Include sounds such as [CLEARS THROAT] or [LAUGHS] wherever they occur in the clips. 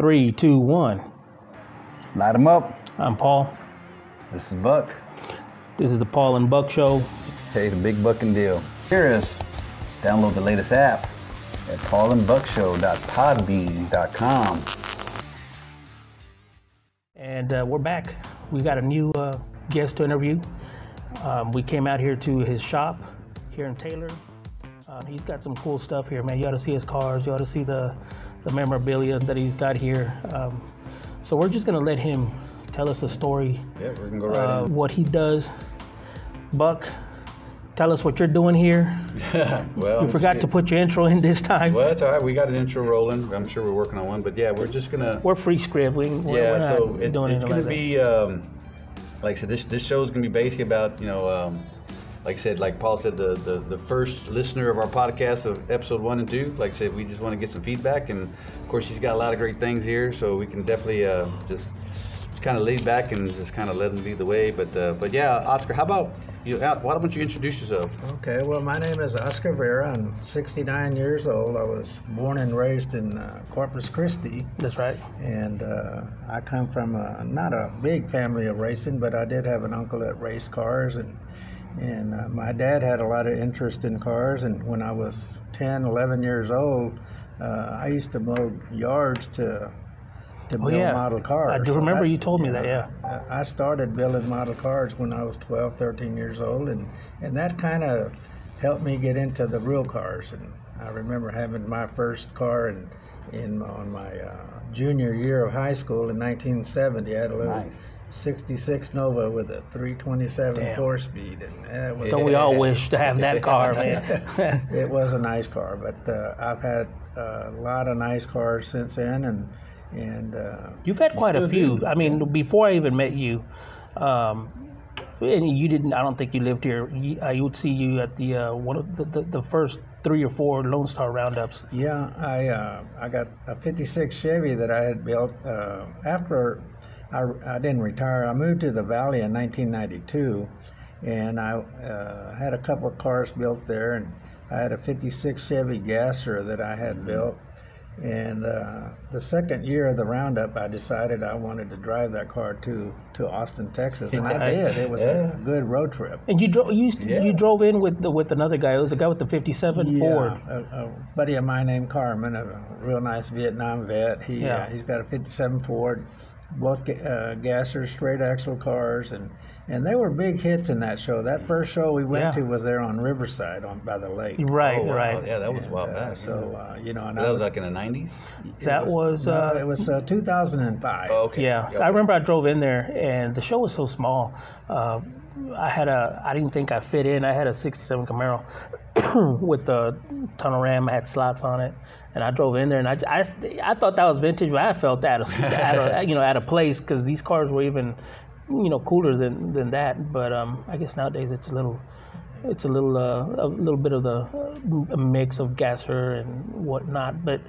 Three, two, one. Light them up. I'm Paul. This is Buck. This is the Paul and Buck Show. Hey, the big Buck and deal. Hear us. Download the latest app at paulandbuckshow.podbean.com. And uh, we're back. We got a new uh, guest to interview. Um, we came out here to his shop here in Taylor. Uh, he's got some cool stuff here, man. You ought to see his cars. You ought to see the, the memorabilia that he's got here. Um, so we're just going to let him tell us a story, Yeah, we're gonna go right uh, what he does. Buck, tell us what you're doing here. [LAUGHS] well, You forgot to put your intro in this time. Well, that's all right. We got an intro rolling. I'm sure we're working on one, but yeah, we're just gonna. We're free scribbling. We're, we're yeah, so it's, doing it's gonna like be um, like I said. This this show is gonna be basically about you know. Um, like I said, like Paul said, the, the, the first listener of our podcast of episode one and two, like I said, we just want to get some feedback. And of course, he's got a lot of great things here, so we can definitely uh, just, just kind of lay back and just kind of let him lead the way. But uh, but yeah, Oscar, how about you? Why don't you introduce yourself? Okay, well, my name is Oscar Vera. I'm 69 years old. I was born and raised in uh, Corpus Christi, That's right. and uh, I come from a, not a big family of racing, but I did have an uncle that raced cars, and and uh, my dad had a lot of interest in cars. And when I was 10, 11 years old, uh, I used to mow yards to to Oh, build yeah. model cars. I do So remember you told me that, yeah. I I started building model cars when I was 12, 13 years old, and, and that kind of helped me get into the real cars. And I remember having my first car in, in on my uh, junior year of high school in 1970. I had a little Nice. 66 Nova with a 327 Damn. four speed, and that was Don't we all [LAUGHS] wish to have that car, man? [LAUGHS] it was a nice car, but uh, I've had a lot of nice cars since then, and and uh, You've had quite a few. do. I mean, before I even met you, um, and you didn't. I don't think you lived here. I would see you at the uh, one of the, the, the first three or four Lone Star roundups. Yeah, I uh, I got a '56 Chevy that I had built uh, after I, I didn't retire. I moved to the Valley in 1992, and I uh, had a couple of cars built there, and I had a '56 Chevy Gasser that I had built. And uh, the second year of the roundup, I decided I wanted to drive that car to to Austin, Texas, and I did. It was Yeah. a good road trip. And you drove. You, used- Yeah. you drove in with the, with another guy. It was a guy with the '57 Ford. A, a buddy of mine named Carmen, a real nice Vietnam vet. He Yeah. uh, he's got a '57 Ford, both ga- uh, gassers, straight axle cars, and and they were big hits in that show. That first show we went Yeah. to was there on Riverside, on by the lake. Right, Oh, wow. right. Yeah, that was a And, while uh, back. So uh, you know, and that I was like in the 90s. That was, no, uh, it was uh, 2005. Oh, okay. Yeah, I remember I drove in there, and the show was so small. I had a, I didn't think I fit in. I had a '67 Camaro [COUGHS] with the tunnel ram. I had slots on it, and I drove in there, and I, I, I thought that was vintage, but I felt out of, out of [LAUGHS] you know, out of place because these cars were even, you know, cooler than than that. But um, I guess nowadays it's a little. It's a little, uh, a little bit of the uh, mix of gasser and whatnot, but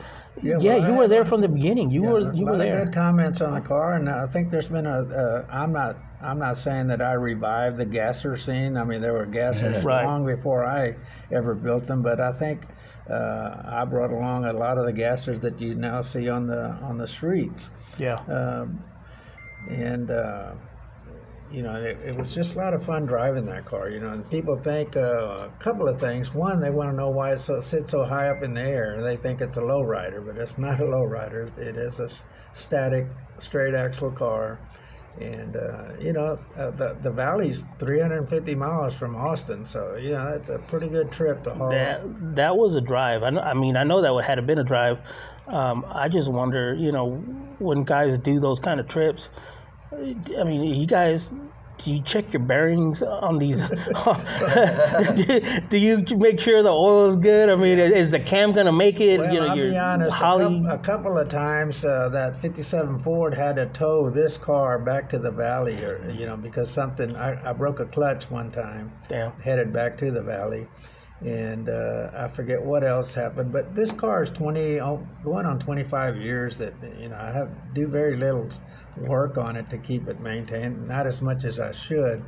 yeah, Yeah, well, you I were there a- from the beginning. You Yeah, were, a you were there. good comments on the car, and I think there's been a. Uh, I'm not. I'm not saying that I revived the gasser scene. I mean, there were gassers [LAUGHS] Right. long before I ever built them, but I think uh, I brought along a lot of the gassers that you now see on the on the streets, Yeah. um, and. You know, it, it was just a lot of fun driving that car. You know, and people think uh, a couple of things. One, they want to know why it so, sits so high up in the air, and they think it's a lowrider, but it's [LAUGHS] not a lowrider. It is a static, straight axle car. And uh, you know, uh, the the valley's 350 miles from Austin, so you know, it's a pretty good trip to haul. That that was a drive. I, I mean, I know that had been a drive. Um, I just wonder, you know, when guys do those kind of trips. I mean, you guys, do you check your bearings on these? [LAUGHS] do you make sure the oil is good? I mean, is the cam gonna make it? Well, you know, I'll be honest. A, Holly. a couple of times, uh, that '57 Ford had to tow this car back to the valley, or you know, because something. I, I broke a clutch one time, Damn. headed back to the valley, and uh, I forget what else happened. But this car is 20, oh, going on 25 years. That you know, I have do very little work on it to keep it maintained, not as much as I should.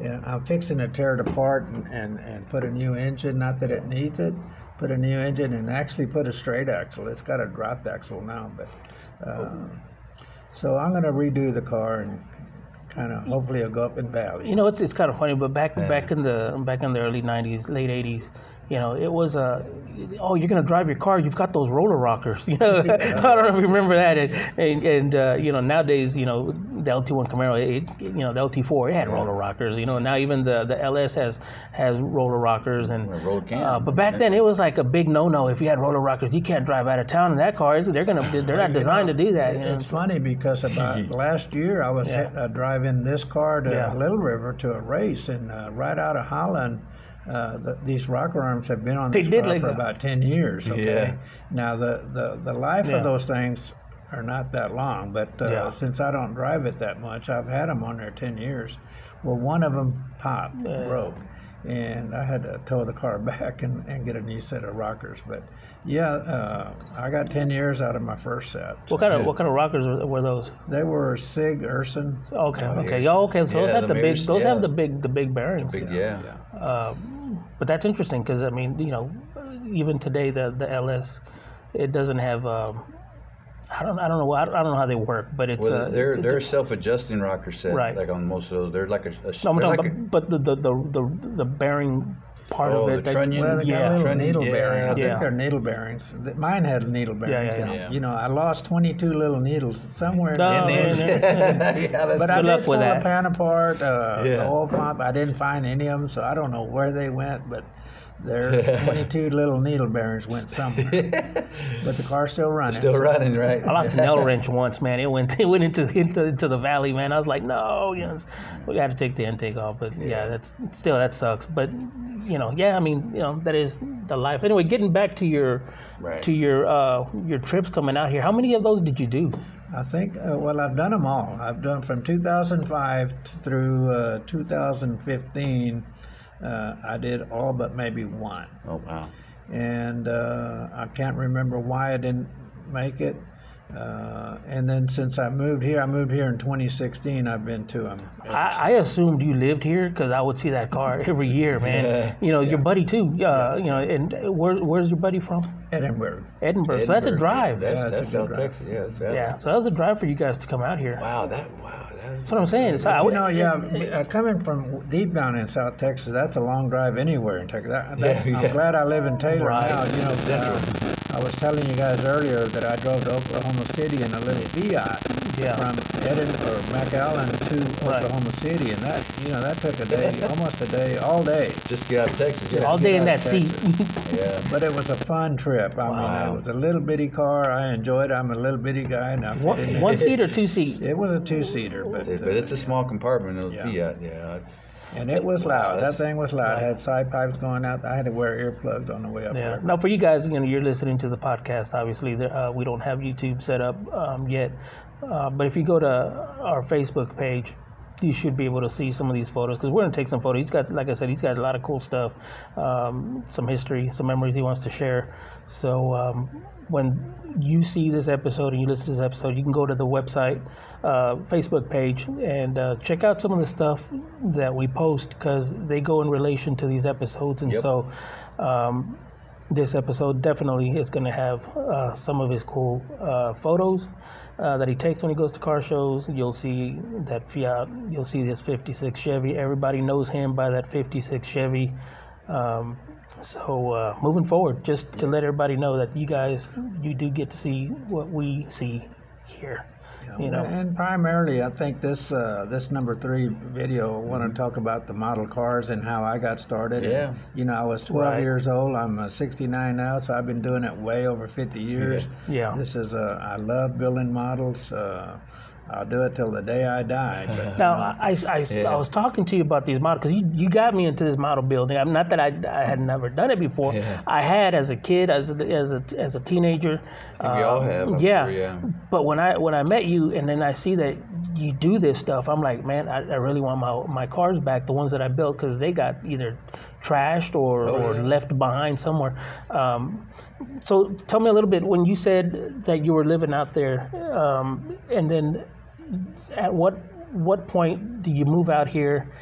Yeah, I'm fixing to tear it apart and, and, and put a new engine. Not that it needs it, put a new engine and actually put a straight axle. It's got a dropped axle now, but uh, so I'm going to redo the car and kind of hopefully it'll go up in value. You know, it's it's kind of funny, but back Yeah. back in the back in the early '90s, late '80s, you know, it was a oh, you're gonna drive your car, you've got those roller rockers. [LAUGHS] You know, I don't know if you remember that. And and, and uh, you know, nowadays, you know, the LT1 Camaro, it, you know, the LT4, it had roller rockers. You know, now even the the LS has has roller rockers and. Road cam. Uh, but back then, it was like a big no-no. If you had roller rockers, you can't drive out of town in that car. It's- They're gonna, they're not designed to do that. You know? It's funny because about [LAUGHS] last year I was Yeah. uh, driving this car to Yeah. Little River to a race, and uh, right out of Holland, uh, the, these rocker arms have been on They this did car for that. about ten years. Okay, Yeah. now the, the, the life Yeah. of those things are not that long, but uh, Yeah. since I don't drive it that much, I've had them on there ten years. Well, one of them popped, Yeah. broke. And I had to tow the car [LAUGHS] back and, and get a new set of rockers. But yeah, uh, I got 10 years out of my first set. What kind of Yeah. what kind of rockers were, were those? They were Sig Erson. Okay, Oh, okay, yeah. yeah, okay. So those have the the big, mirrors, those have the big, the big bearings. Big, yeah. Um, but that's interesting because I mean, you know, even today the the LS, it doesn't have. Um, I don't, I don't know, I don't, I don't know how they work, but it's. Well, uh, they're it's they're a self-adjusting rocker set, Right. like on most of those. They're like a, a No, I'm talking like about, but the the, the the the bearing part Oh, of the it. that- trunnion? Well, they got Yeah. little Trunnion, needle yeah. bearings. I Yeah. think they're needle bearings. Mine had needle bearings yeah, in 'em. yeah. You know, I lost 22 little needles somewhere. No, in the there. and [LAUGHS] yeah, yeah. [LAUGHS] yeah, that's But I Good luck did with pull that. the pan apart, uh, Yeah. the oil pump. I didn't find any of them, so I don't know where they went, but their [LAUGHS] 22 little needle bearings went somewhere. But the car's still running. still so- running, right? I lost a nail wrench once, man. It went it went into into, into the valley, man. I was like, no, you know, we got to take the intake off. But yeah, that's still that sucks. But you know, yeah, I mean, you know, that is the life. Anyway, getting back to your Right. to your uh, your trips coming out here. How many of those did you do? I think, uh, well, I've done them all. I've done from 2005 through uh, 2015. Uh, I did all but maybe one. Oh wow. and uh, I can't remember why I didn't make it. Uh, and then since I moved here, I moved here in 2016. I've been to them. I, I assumed you lived here because I would see that car [LAUGHS] every year, man. Yeah. You know, your buddy too. Uh, You know, and where, where's your buddy from? Edinburgh. Edinburgh. So that's a Edinburgh, drive. That's, Yeah, it's a that's good South drive. Texas. Yeah. That's Yeah. So that was a drive for you guys to come out here. Wow. That. Wow. That That's what I'm saying. So I You would, know, yeah, uh, coming from deep down in South Texas, that's a long drive anywhere in Texas. That, that, Yeah, I'm yeah. glad I live in Taylor Right. now. You know, uh, I was telling you guys earlier that I drove to Oklahoma City in a little Fiat Yeah. from Edinburgh or McAllen to Right. Oklahoma City, and that you know that took a day, [LAUGHS] almost a day, all day. Just to get out of Texas. Yeah. all day in that out seat. [LAUGHS] Yeah. But it was a fun trip. I Wow. mean, it was a little bitty car. I enjoyed it. I'm a little bitty guy. And I fit in one, there. one seat or two seat? It was a two-seater, but, But uh, it's a small compartment of Yeah. Fiat. Yeah. And it was loud. That thing was loud. It had side pipes going out. I had to wear earplugs on the way up Yeah. there. Now, for you guys, you know, you're listening to the podcast. Obviously, there, uh, we don't have YouTube set up um, yet, uh, but if you go to our Facebook page, you should be able to see some of these photos because we're gonna take some photos. He's got, like I said, he's got a lot of cool stuff, um, some history, some memories he wants to share. So um, when you see this episode and you listen to this episode, you can go to the website, uh, Facebook page, and uh, check out some of the stuff that we post because they go in relation to these episodes, and Yep. so. Um, this episode definitely is going to have uh, some of his cool uh, photos uh, that he takes when he goes to car shows. You'll see that Fiat. You'll see this '56 Chevy. Everybody knows him by that '56 Chevy. Um, so uh, moving forward, just to let everybody know that you guys, you do get to see what we see here. You know, And primarily, I think this uh, this number three video, I want to talk about the model cars and how I got started. Yeah. And, you know, I was 12 Right. years old. I'm uh, 69 now, so I've been doing it way over 50 years. Yeah. This is uh, I love building models. Uh, I'll do it till the day I die. But, [LAUGHS] Now, I, I, I, Yeah. I was talking to you about these models because you, you got me into this model building. I'm not that I, I had never done it before. Yeah. I had as a kid, as a, as a, as a teenager. think we all Um, have, yeah. sure, yeah. But when I when I met you and then I see that you do this stuff, I'm like, man, I, I really want my my cars back, the ones that I built, because they got either trashed or, Oh, or yeah. left behind somewhere. Um, so tell me a little bit when you said that you were living out there, um, and then at what what point do you move out here?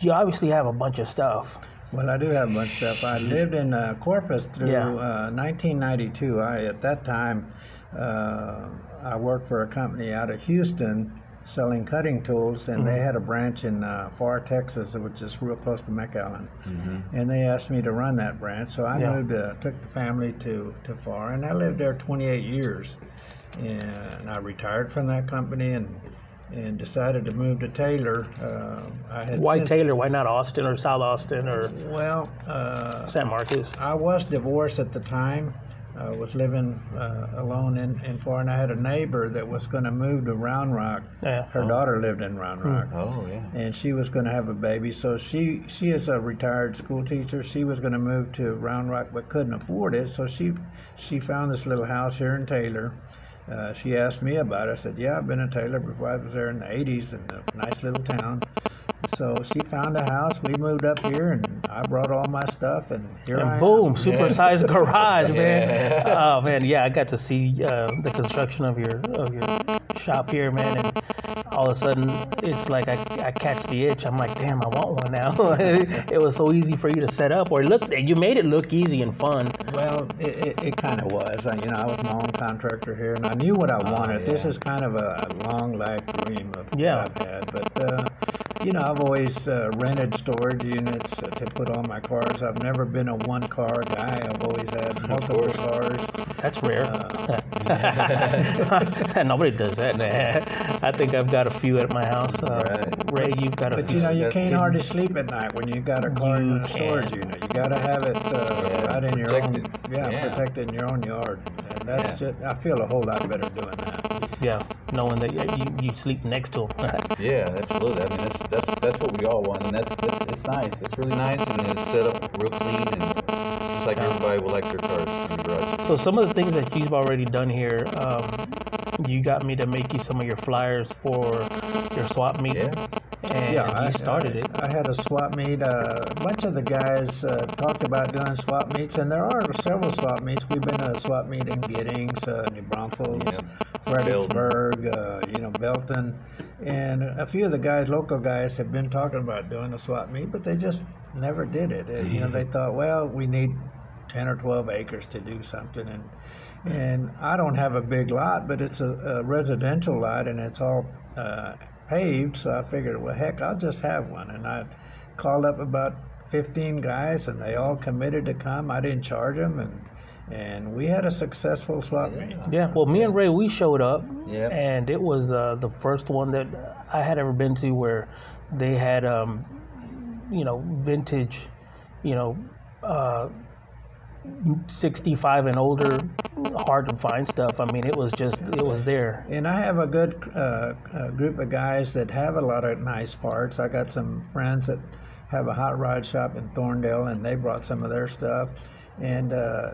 You obviously have a bunch of stuff. Well, I do have a bunch of stuff. I lived in uh, Corpus through Yeah. uh, 1992. I at that time uh, I worked for a company out of Houston selling cutting tools, and they Mhm. had a branch in uh, Pharr, Texas, which is real close to McAllen. hmm And they asked me to run that branch, so I Yeah. moved, uh, took the family to to Pharr, and I lived there 28 years. And I retired from that company and and decided to move to Taylor. Uh, I had Why since- Taylor? Why not Austin or South Austin or Well, uh, San Marcos? I was divorced at the time. I was living uh, alone in, in Florida. I had a neighbor that was going to move to Round Rock. Yeah. Her Oh. daughter lived in Round Hmm. Rock. Oh yeah. And she was going to have a baby, so she she is a retired school teacher. She was going to move to Round Rock, but couldn't afford it. So she she found this little house here in Taylor. Uh, she asked me about it. I said, "Yeah, I've been a Taylor before. I was there in the '80s in a nice little town." So she found a house. We moved up here, and I brought all my stuff, and here I And am. boom, supersized garage, man. Yeah. Oh man, yeah, I got to see uh, the construction of your of your shop here, man, and all of a sudden it's like I, I catch the itch. I'm like, damn, I want one now. [LAUGHS] it was so easy for you to set up, or look, you made it look easy and fun. Well, it, it, it kind of was. I, you know, I was my own contractor here, and I knew what I Oh, wanted. This is kind of a, a long life dream of Yeah. what I've had. But, uh, you know, I've always uh, rented storage units to put all my cars. I've never been a one car guy. I've always had multiple cars. That's rare. Uh, [LAUGHS] Nobody does that. I think I've got a few at my house. Uh, Right. Ray, you've got a But few. you know, you can't hardly sleep at night when you've got a car in a storage can't. unit. You got to have it uh, Yeah, right in your protected. own, yeah, Yeah. protected in your own yard. And that's Yeah. just, I feel a whole lot better doing that. yeah, knowing that you, you sleep next to them. [LAUGHS] Yeah, absolutely. I mean, that's that's that's what we all want, and that's, that's it's nice. It's really nice, and it's set up real clean, and just like everybody will like their cars in the garage. So some of the things that you've already done here, um, you got me to make you some of your flyers for your swap meet, Yeah. and yeah, you I, started I, it. I had a swap meet. Uh, a bunch of the guys uh, talked about doing swap meets, and there are several swap meets. We've been to a swap meet in Giddings, uh, New Braunfels, Yeah. Fredericksburg, uh, you know, Belton, and a few of the guys, local guys, have been talking about doing a swap meet, but they just never did it. And, you know, they thought, well, we need 10 or 12 acres to do something, and and I don't have a big lot, but it's a, a residential lot, and it's all uh, paved. So I figured, well, heck, I'll just have one. And I called up about 15 guys, and they all committed to come. I didn't charge them, and and we had a successful swap meet. Yeah, well, me and Ray, we showed up, Yeah. and it was uh, the first one that I had ever been to where they had, um, you know, vintage, you know, uh, 65 and older, hard to find stuff. I mean, it was just, it was there. And I have a good uh, uh, group of guys that have a lot of nice parts. I got some friends that have a hot rod shop in Thorndale, and they brought some of their stuff. And uh,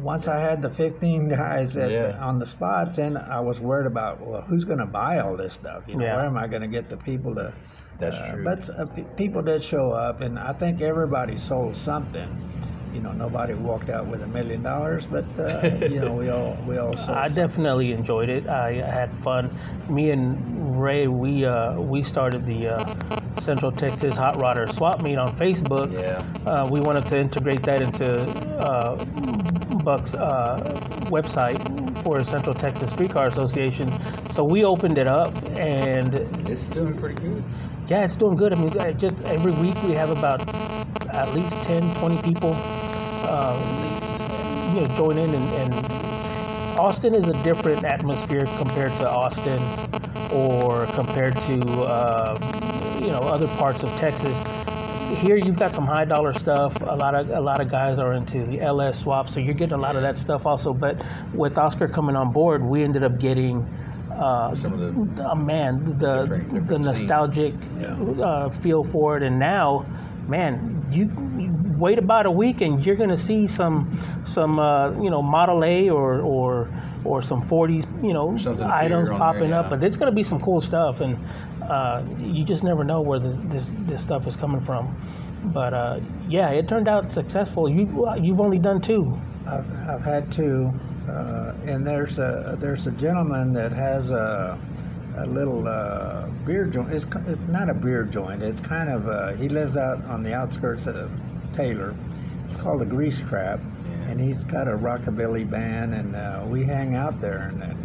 once I had the 15 guys at, Yeah. on the spots, then I was worried about, well, who's going to buy all this stuff? You know, Yeah. where am I going to get the people to? That's uh, true. But uh, pe- people did show up, and I think everybody sold something. You know, nobody walked out with a million dollars, but uh, [LAUGHS] you know, we all we all sold. I something. definitely enjoyed it. I, I had fun. Me and Ray, we uh, we started the uh, Central Texas Hot Rodder Swap Meet on Facebook. Yeah. Uh, we wanted to integrate that into uh, Buck's uh, website for Central Texas Streetcar Association. So we opened it up, and It's doing pretty good. yeah, it's doing good. I mean, just every week we have about at least 10, 20 people, um, you know, join in. And, and Austin is a different atmosphere compared to Austin or compared to, uh, you know, other parts of Texas. Here you've got some high dollar stuff. A lot of a lot of guys are into the LS swap, so you're getting a lot of that stuff also. But with Oscar coming on board, we ended up getting. Uh, Some of the uh, man, the the scene. nostalgic Yeah. uh, feel for it, and now, man, you, you wait about a week and you're gonna see some some uh, you know Model A or or or some 40s you know Something items popping there, up, yeah. but it's gonna be some cool stuff, and uh, you just never know where this this, this stuff is coming from. But uh, yeah, it turned out successful. You you've only done two. I've, I've had two, uh, and there's a there's a gentleman that has a a little uh, beer joint. It's, it's not a beer joint. It's kind of uh, he lives out on the outskirts of Taylor. It's called the Grease Trap, and he's got a rockabilly band, and uh, we hang out there. And then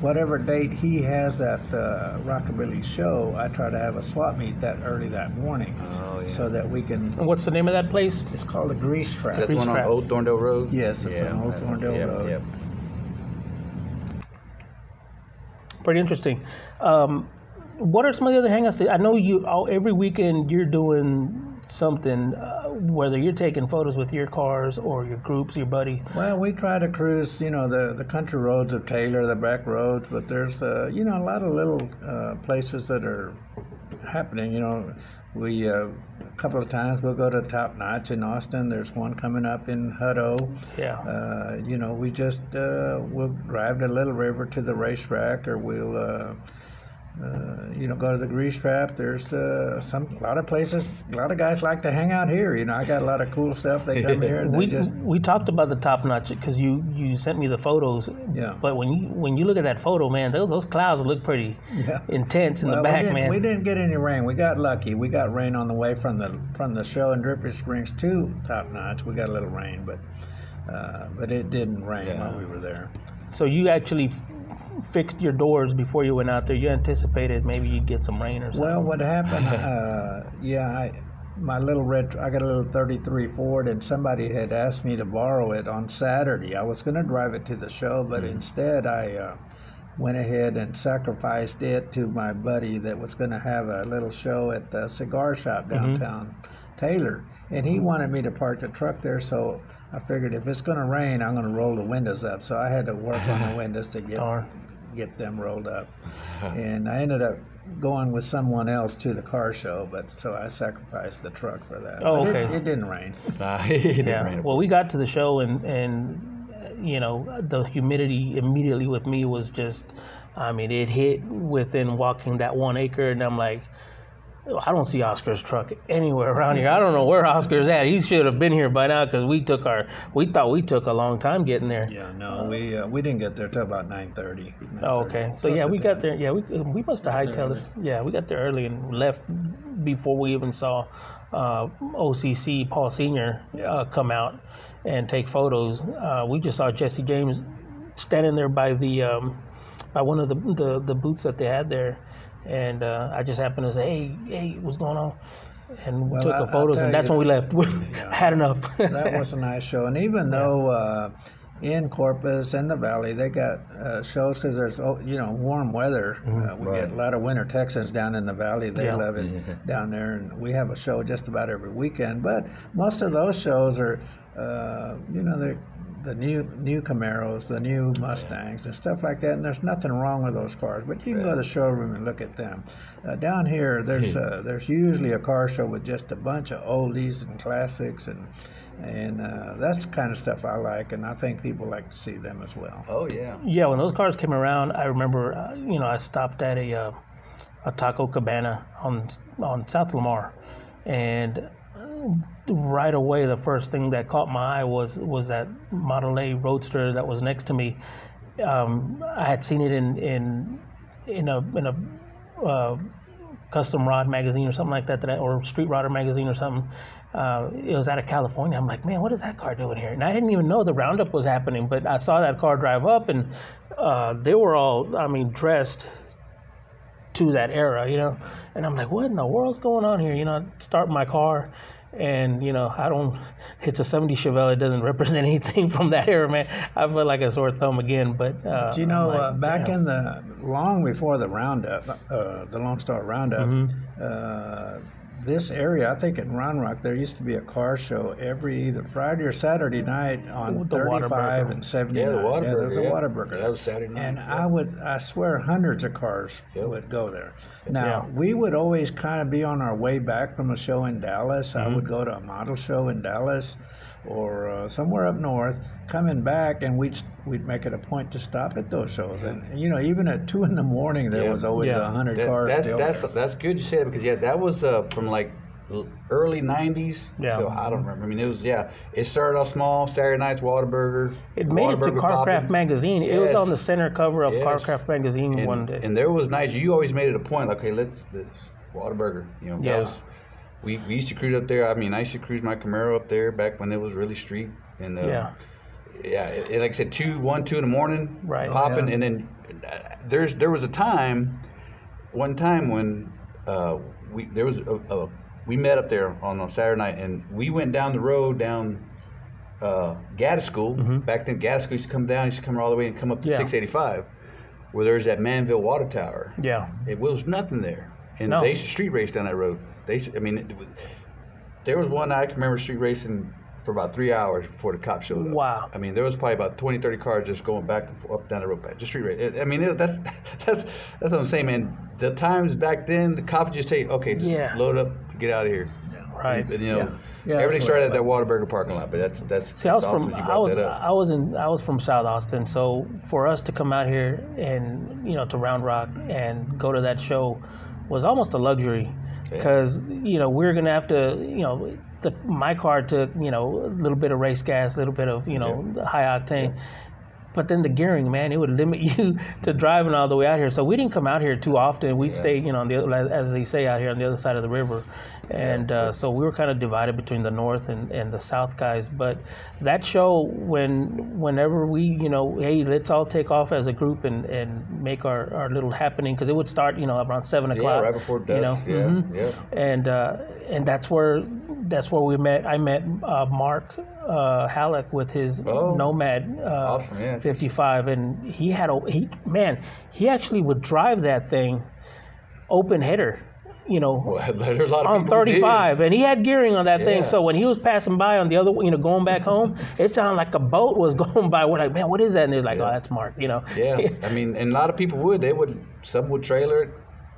whatever date he has that uh, rockabilly show, I try to have a swap meet that early that morning, Oh yeah. so that we can. And what's the name of that place? It's called the Grease Trap. Is that the Grease one on Old Thorndale Road? Yes, it's on Old that- Thorndale yep, Road. Yep. Pretty interesting. Um, what are some of the other hangouts? I know you all, every weekend you're doing something, uh, whether you're taking photos with your cars or your groups, your buddy. Well, we try to cruise, you know, the, the country roads of Taylor, the back roads, but there's, uh, you know, a lot of little uh, places that are happening. You know, we uh, a couple of times we'll go to Top Notch in Austin. There's one coming up in Hutto. Yeah. Uh, you know, we just uh, we'll drive to Little River to the racetrack, or we'll. Uh, you know, go to the grease trap. There's uh, some a lot of places. A lot of guys like to hang out here. You know, I got a lot of cool stuff. They come here and [LAUGHS] they we just we talked about the top notch because you you sent me the photos. Yeah. But when you when you look at that photo, man, those, those clouds look pretty yeah. intense in Well, the back, we didn't, man. We didn't get any rain. We got lucky. We got rain on the way from the from the show in Dripping Springs to Top Notch. We got a little rain, but uh, but it didn't rain Yeah. while we were there. So you actually f- fixed your doors before you went out there. You anticipated maybe you'd get some rain or something. Well, what happened? [LAUGHS] uh, yeah, I my little red. I got a little '33 Ford, and somebody had asked me to borrow it on Saturday. I was going to drive it to the show, but Mm-hmm. instead I. Uh, Went ahead and sacrificed it to my buddy that was going to have a little show at the cigar shop downtown Taylor, and he wanted me to park the truck there. So I figured if it's going to rain, I'm going to roll the windows up. So I had to work on the [LAUGHS] windows to get Darn. Get them rolled up. And I ended up going with someone else to the car show, but so I sacrificed the truck for that. Oh, But it- okay. It, didn't rain. [LAUGHS] Nah, [LAUGHS] it didn't Yeah. rain. Well, we got to the show and and uh, you know the humidity immediately with me was just, I mean, it hit within walking that one acre, and I'm like. "Oh, I don't see Oscar's truck anywhere around here. I don't know where Oscar's at. He should have been here by now because we took our. We thought we took a long time getting there. Yeah, no, we uh, we didn't get there till about 9:30. Oh, okay. So yeah, we got there. Yeah, we we must have hightailed it. Yeah, we got there early and left before we even saw uh, OCC Paul Senior uh, come out and take photos. Uh, we just saw Jesse James standing there by the um, by one of the, the the booths that they had there, and uh, I just happened to say, "Hey, hey, what's going on?" And we Well, took I- the photos, and that's you- when we left. [LAUGHS] We had enough. [LAUGHS] that was a nice show. And even though uh, in Corpus and the Valley they got uh, shows because there's oh, you know warm weather. Uh, we Right. get a lot of winter Texans down in the Valley. They Yeah. love it [LAUGHS] down there, and we have a show just about every weekend. But most of those shows are, uh, you know, they're the new new Camaros, the new Mustangs, and stuff like that. And there's nothing wrong with those cars, but you can go to the showroom and look at them. Uh, down here, there's uh, there's usually a car show with just a bunch of oldies and classics, and and uh, that's the kind of stuff I like, and I think people like to see them as well. Oh yeah. Yeah, when those cars came around, I remember, uh, you know, I stopped at a uh, a taco cabana on on South Lamar, and right away the first thing that caught my eye was was that Model A Roadster that was next to me. Um, I had seen it in in in a in a uh, custom rod magazine or something like that, that I, or street rodder magazine or something. Uh, it was out of California. I'm like, man, what is that car doing here? And I didn't even know the roundup was happening, but I saw that car drive up, and uh, they were all, I mean, dressed to that era, you know. And I'm like, what in the world's going on here? You know, start my car, and you know, I don't. It's a '70 Chevelle. It doesn't [LAUGHS] represent anything from that era, man. I feel like a sore thumb again. But uh, Do you know, like, uh, back damn. in the long before the roundup, uh, the Lone Star Roundup, Mm-hmm. This area, I think in Round Rock, there used to be a car show every either Friday or Saturday night on With the 35 Whataburger. and 79. Yeah, the Whataburger. Yeah, there was a yeah. Whataburger. That was Saturday night. And yeah. I would, I swear, hundreds of cars Yep. would go there. Now, Yeah. we would always kind of be on our way back from a show in Dallas. I Mm-hmm. would go to a model show in Dallas or uh, somewhere up north, coming back, and we'd we'd make it a point to stop at those shows. And you know, even at two in the morning, there Yeah. was always a Yeah. hundred That- cars that's still that's there. that's good you said it because yeah, that was uh, from like early '90s. Yeah. So I don't remember. I mean, it was yeah. It started off small. Saturday nights, Whataburger. It made it to Whataburger Carcraft popping. magazine. It was on the center cover of Yes. Carcraft magazine and, one day. And there was nights you always made it a point. Like, okay, let's, let's Whataburger. You know, Yeah. that was we, we used to cruise up there. I mean, I used to cruise my Camaro up there back when it was really street. And uh, Yeah. yeah, it, it- like I said, two, one, two in the morning, Right. popping, Yeah. and then uh, there's there was a time, one time when uh, we there was a, a we met up there on a Saturday night, and we went down the road down uh, Gattis School. Mhm. Back then, Gattis School used to come down, used to come all the way and come up to Yeah. 685, where there's that Manville Water Tower. Yeah. It was nothing there, and No. they used to street race down that road. They, used to- I mean, it was, there was one I can remember street racing for about three hours before the cops showed up. Wow. I mean, there was probably about 20, 30 cars just going back and forth, up down the road, back, just street race. It- I mean, it, that's [LAUGHS] that's that's what I'm saying, man. The times back then, the cops just say, okay, just Yeah. load up, get out of here. Right. And, you know, Yeah. Yeah, everything started at that Whataburger parking lot, but that's that's. See, I was awesome from I was that. I was in I was from South Austin, so for us to come out here and you know to Round Rock and go to that show was almost a luxury because you know we are gonna have to you know the my car took you know a little bit of race gas, a little bit of you know high octane. But then the gearing, man, it would limit [LAUGHS] you to driving all the way out here. So we didn't come out here too often. We'd Yeah. stay, you know, on the as they say out here on the other side of the river, and uh, so we were kind of divided between the north and, and the south guys. But that show, when whenever we, you know, hey, let's all take off as a group and, and make our, our little happening because it would start, you know, around seven o'clock. yeah, right before dusk. You know, yeah, mhm. yeah. and uh, and that's where that's where we met. I met uh, Mark uh, Halleck with his Oh. Nomad uh, Awesome, yeah. 55, and he had a he man. He actually would drive that thing open header, you know, Well, [LAUGHS] there are a lot of on people who did. 35, and he had gearing on that Yeah. thing. So when he was passing by on the other, you know, going back home, it sounded like a boat was [LAUGHS] going by. We're like, man, what is that? And they're like, Yeah. oh, that's Mark, you know. Yeah, [LAUGHS] I mean, and a lot of people would. They would. Some would trailer it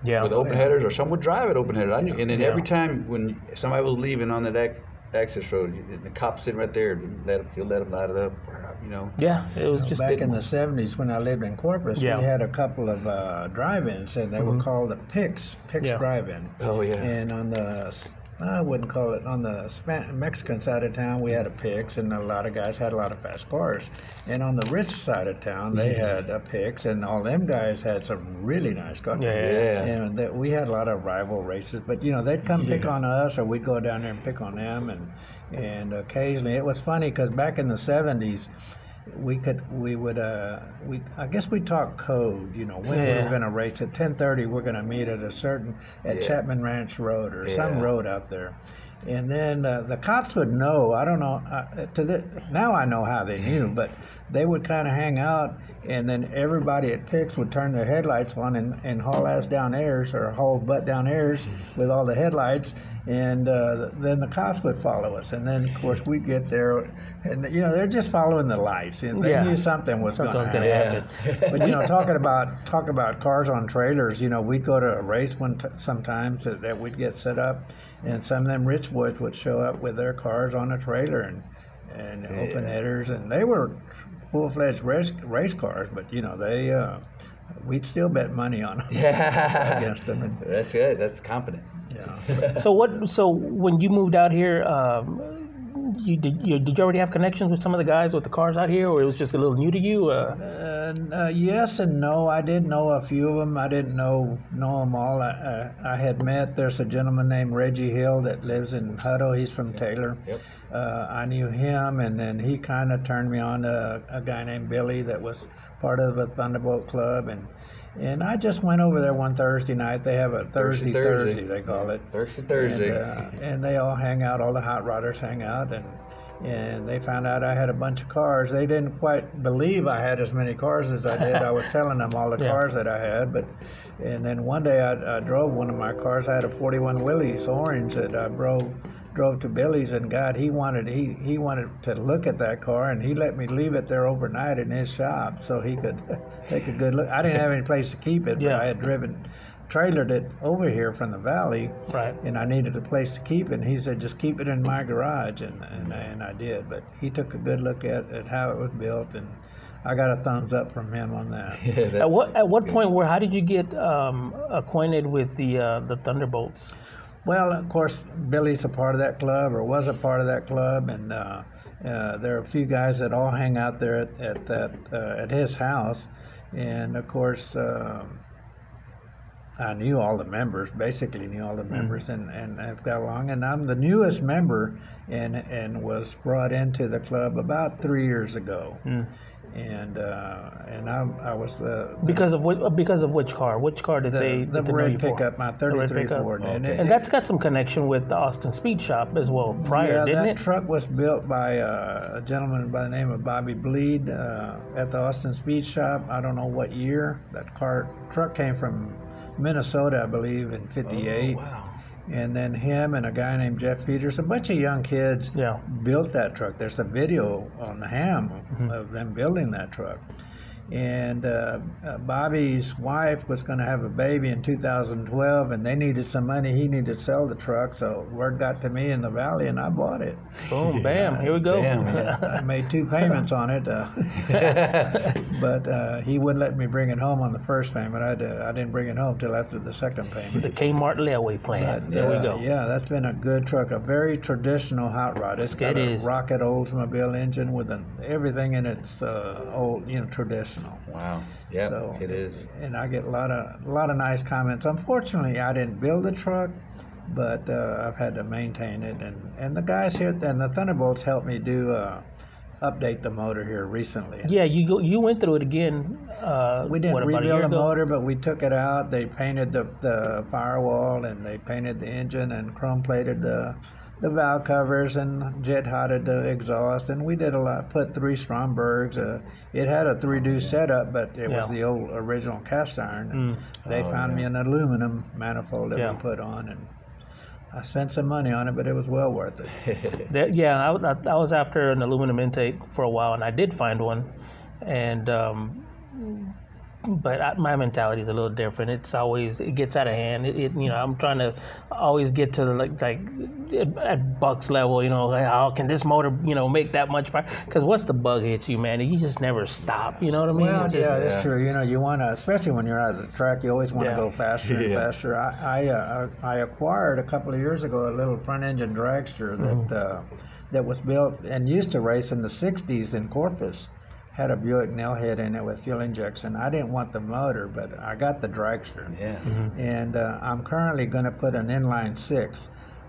yeah. with open headers, or some would drive it open headers. I knew, and then Yeah. every time when somebody was leaving on that ac- access road, you- the cop sitting right there, let him, he'll let them light it up, or, you know. Yeah, it was just back in the 70s when I lived in Corpus, Yeah. we had a couple of uh, drive-ins, and they were Mhm. called the Pix, Pix Yeah. Drive-In. Oh yeah. And on the, I wouldn't call it, on the Span- Mexican side of town, we had a Pix, and a lot of guys had a lot of fast cars. And on the rich side of town, they mm-hmm. had a Pix, and all them guys had some really nice cars. Yeah, yeah, yeah. And that we had a lot of rival races, but you know they'd come pick on us, or we'd go down there and pick on them, and and occasionally it was funny because back in the '70s, we could we would uh we I guess we talked code, you know when we Yeah. were going to race at 10:30, we're going to meet at a certain at Yeah. Chapman Ranch Road or some road out there. And then uh, the cops would know. I don't know. Uh, to the, now I know how they knew, but they would kind of hang out, and then everybody at Pix would turn their headlights on and, and haul ass down Ayers or haul butt down Ayers with all the headlights, and uh, then the cops would follow us. And then of course we'd get there, and you know they're just following the lights, and they Yeah. knew something was going to happen. Yeah. [LAUGHS] But you know, talking about talk about cars on trailers. You know, we'd go to a race one t- sometimes that, that we'd get set up, and some of them rich boys would show up with their cars on a trailer and and open Yeah. headers, and they were full fledged race race cars. But you know, they uh, we'd still bet money on them. Yeah. [LAUGHS] Against them and- That's good. That's confident. Yeah. So what? So when you moved out here, um, you did you did you already have connections with some of the guys with the cars out here, or it was just a little new to you? Uh, Uh, uh, yes and no. I did know a few of them. I didn't know know them all. I, uh, I had met. There's a gentleman named Reggie Hill that lives in Hutto. He's from Taylor. Yep. Uh, I knew him, and then he kind of turned me on to a, a guy named Billy that was part of the Thunderbolt Club, and and I just went over there one Thursday night. They have a Thursday Thursday, they call it. Thursday Thursday. And, uh, and they all hang out. All the hot rodders hang out, and and they found out I had a bunch of cars. They didn't quite believe I had as many cars as I did. I was [LAUGHS] telling them all the Yeah. cars that I had, but and then one day I, I drove one of my cars. I had a 41 Willys orange that I drove drove to Billy's, and God, he wanted he he wanted to look at that car, and he let me leave it there overnight in his shop so he could [LAUGHS] take a good look. I didn't have any place to keep it, Yeah. but I had driven trailered it over here from the valley right. and I needed a place to keep it. And he said, just keep it in my garage, and and, and I did. But he took a good look at, at how it was built, and I got a thumbs up from him on that. [LAUGHS] Yeah, At what at what that's point? Where how did you get um, acquainted with the uh, the Thunderbolts? Well, of course, Billy's a part of that club, or was a part of that club, and uh, uh, there are a few guys that all hang out there at, at that uh, at his house, and of course. um I knew all the members, basically knew all the members, and, and I've got along. And I'm the newest member, and and was brought into the club about three years ago. Mm. And uh, and I, I was the, the Because of what? Because of which car? Which car did the, they? the did they red for? pickup, my The 33 pickup? Ford, and, it, And that's got some connection with the Austin Speed Shop as well. Prior, yeah, didn't that it? truck was built by uh, a gentleman by the name of Bobby Bleed uh, at the Austin Speed Shop. I don't know what year that car truck came from Minnesota, I believe, in '58. Oh, wow. And then him and a guy named Jeff Peters, a bunch of young kids, Yeah. built that truck. There's a video on the ham Mhm. of them building that truck. And uh, uh, Bobby's wife was going to have a baby in 2012, and they needed some money. He needed to sell the truck, so word got to me in the valley, and I bought it. Boom, bam, here we go. Bam, [LAUGHS] I made two payments on it, uh, [LAUGHS] but uh, he wouldn't let me bring it home on the first payment. I, did, I didn't bring it home till after the second payment. the Kmart layaway plan. But, there uh, we go. Yeah, that's been a good truck, a very traditional hot rod. It's got It a is. rocket Oldsmobile engine with an, everything in it's uh, old, you know, traditional. Wow. Yeah, so, it is. And I get a lot of a lot of nice comments. Unfortunately, I didn't build the truck, but uh, I've had to maintain it, and and the guys here and the Thunderbolts helped me do uh, update the motor here recently. Yeah, you go, you went through it again. Uh, We didn't what, about a year rebuild the ago? motor, but we took it out. They painted the, the firewall and they painted the engine and chrome plated the the valve covers and jet hotted the exhaust. And we did a lot. Put three Strombergs. Uh, it had a three deuce setup, but it Yeah. was the old original cast iron. And Mm. They Oh, found me an aluminum manifold that Yeah. we put on, and I spent some money on it, but it was well worth it. [LAUGHS] There, yeah, I, I, I was after an aluminum intake for a while, and I did find one, and um, but I, my mentality is a little different. It's always it gets out of hand. It, it you know I'm trying to always get to the, like like at, at Buck's level. You know, like, how can this motor you know make that much power? Because once the bug hits you, man, you just never stop. You know what I mean? Well, just- yeah, that's yeah. true. You know, you want to, especially when you're out of the track, you always want to Yeah. go faster and Yeah. faster. I I, uh, I acquired a couple of years ago a little front engine dragster that uh, that was built and used to race in the '60s in Corpus. Had a Buick nail head in it with fuel injection. I didn't want the motor, but I got the dragster. yeah. And uh, I'm currently going to put an inline six.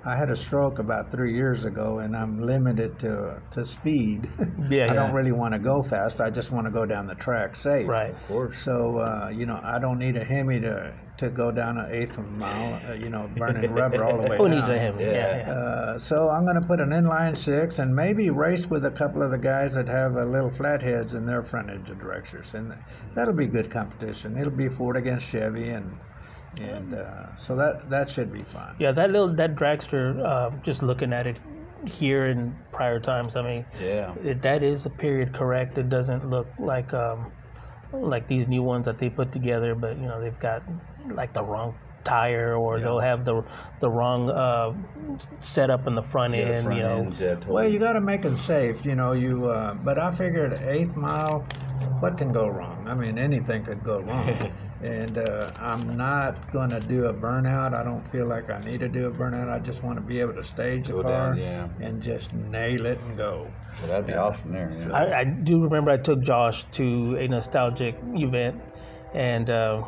I had a stroke about three years ago, and I'm limited to to speed. [LAUGHS] Yeah, I yeah. don't really want to go fast. I just want to go down the track safe. right. Of course. So uh, you know, I don't need a Hemi to to go down an eighth of a mile. Uh, you know, burning [LAUGHS] rubber all the way Who down. needs a Hemi? Yeah. Yeah, yeah. Uh, so I'm going to put an inline six and maybe race with a couple of the guys that have uh, little flatheads in their front engine dragsters, and that'll be good competition. It'll be Ford against Chevy, and and uh, so that that should be fun. Yeah, that little that dragster. Uh, just looking at it here in prior times, I mean, Yeah. it, that is a period correct. It doesn't look like um, like these new ones that they put together, but you know they've got like the wrong tire, or they'll have the the wrong uh, setup in the front Yeah, the end. front you know, ends, yeah, totally. Well, you got to make them safe, you know. You, uh, but I figured eighth mile, what can go wrong? I mean, anything could go wrong. [LAUGHS] and uh, I'm not going to do a burnout. I don't feel like I need to do a burnout. I just want to be able to stage the car down, yeah. and just nail it and go. Well, that'd be Yeah. awesome there. Yeah. I, I do remember I took Josh to a nostalgic event, and uh,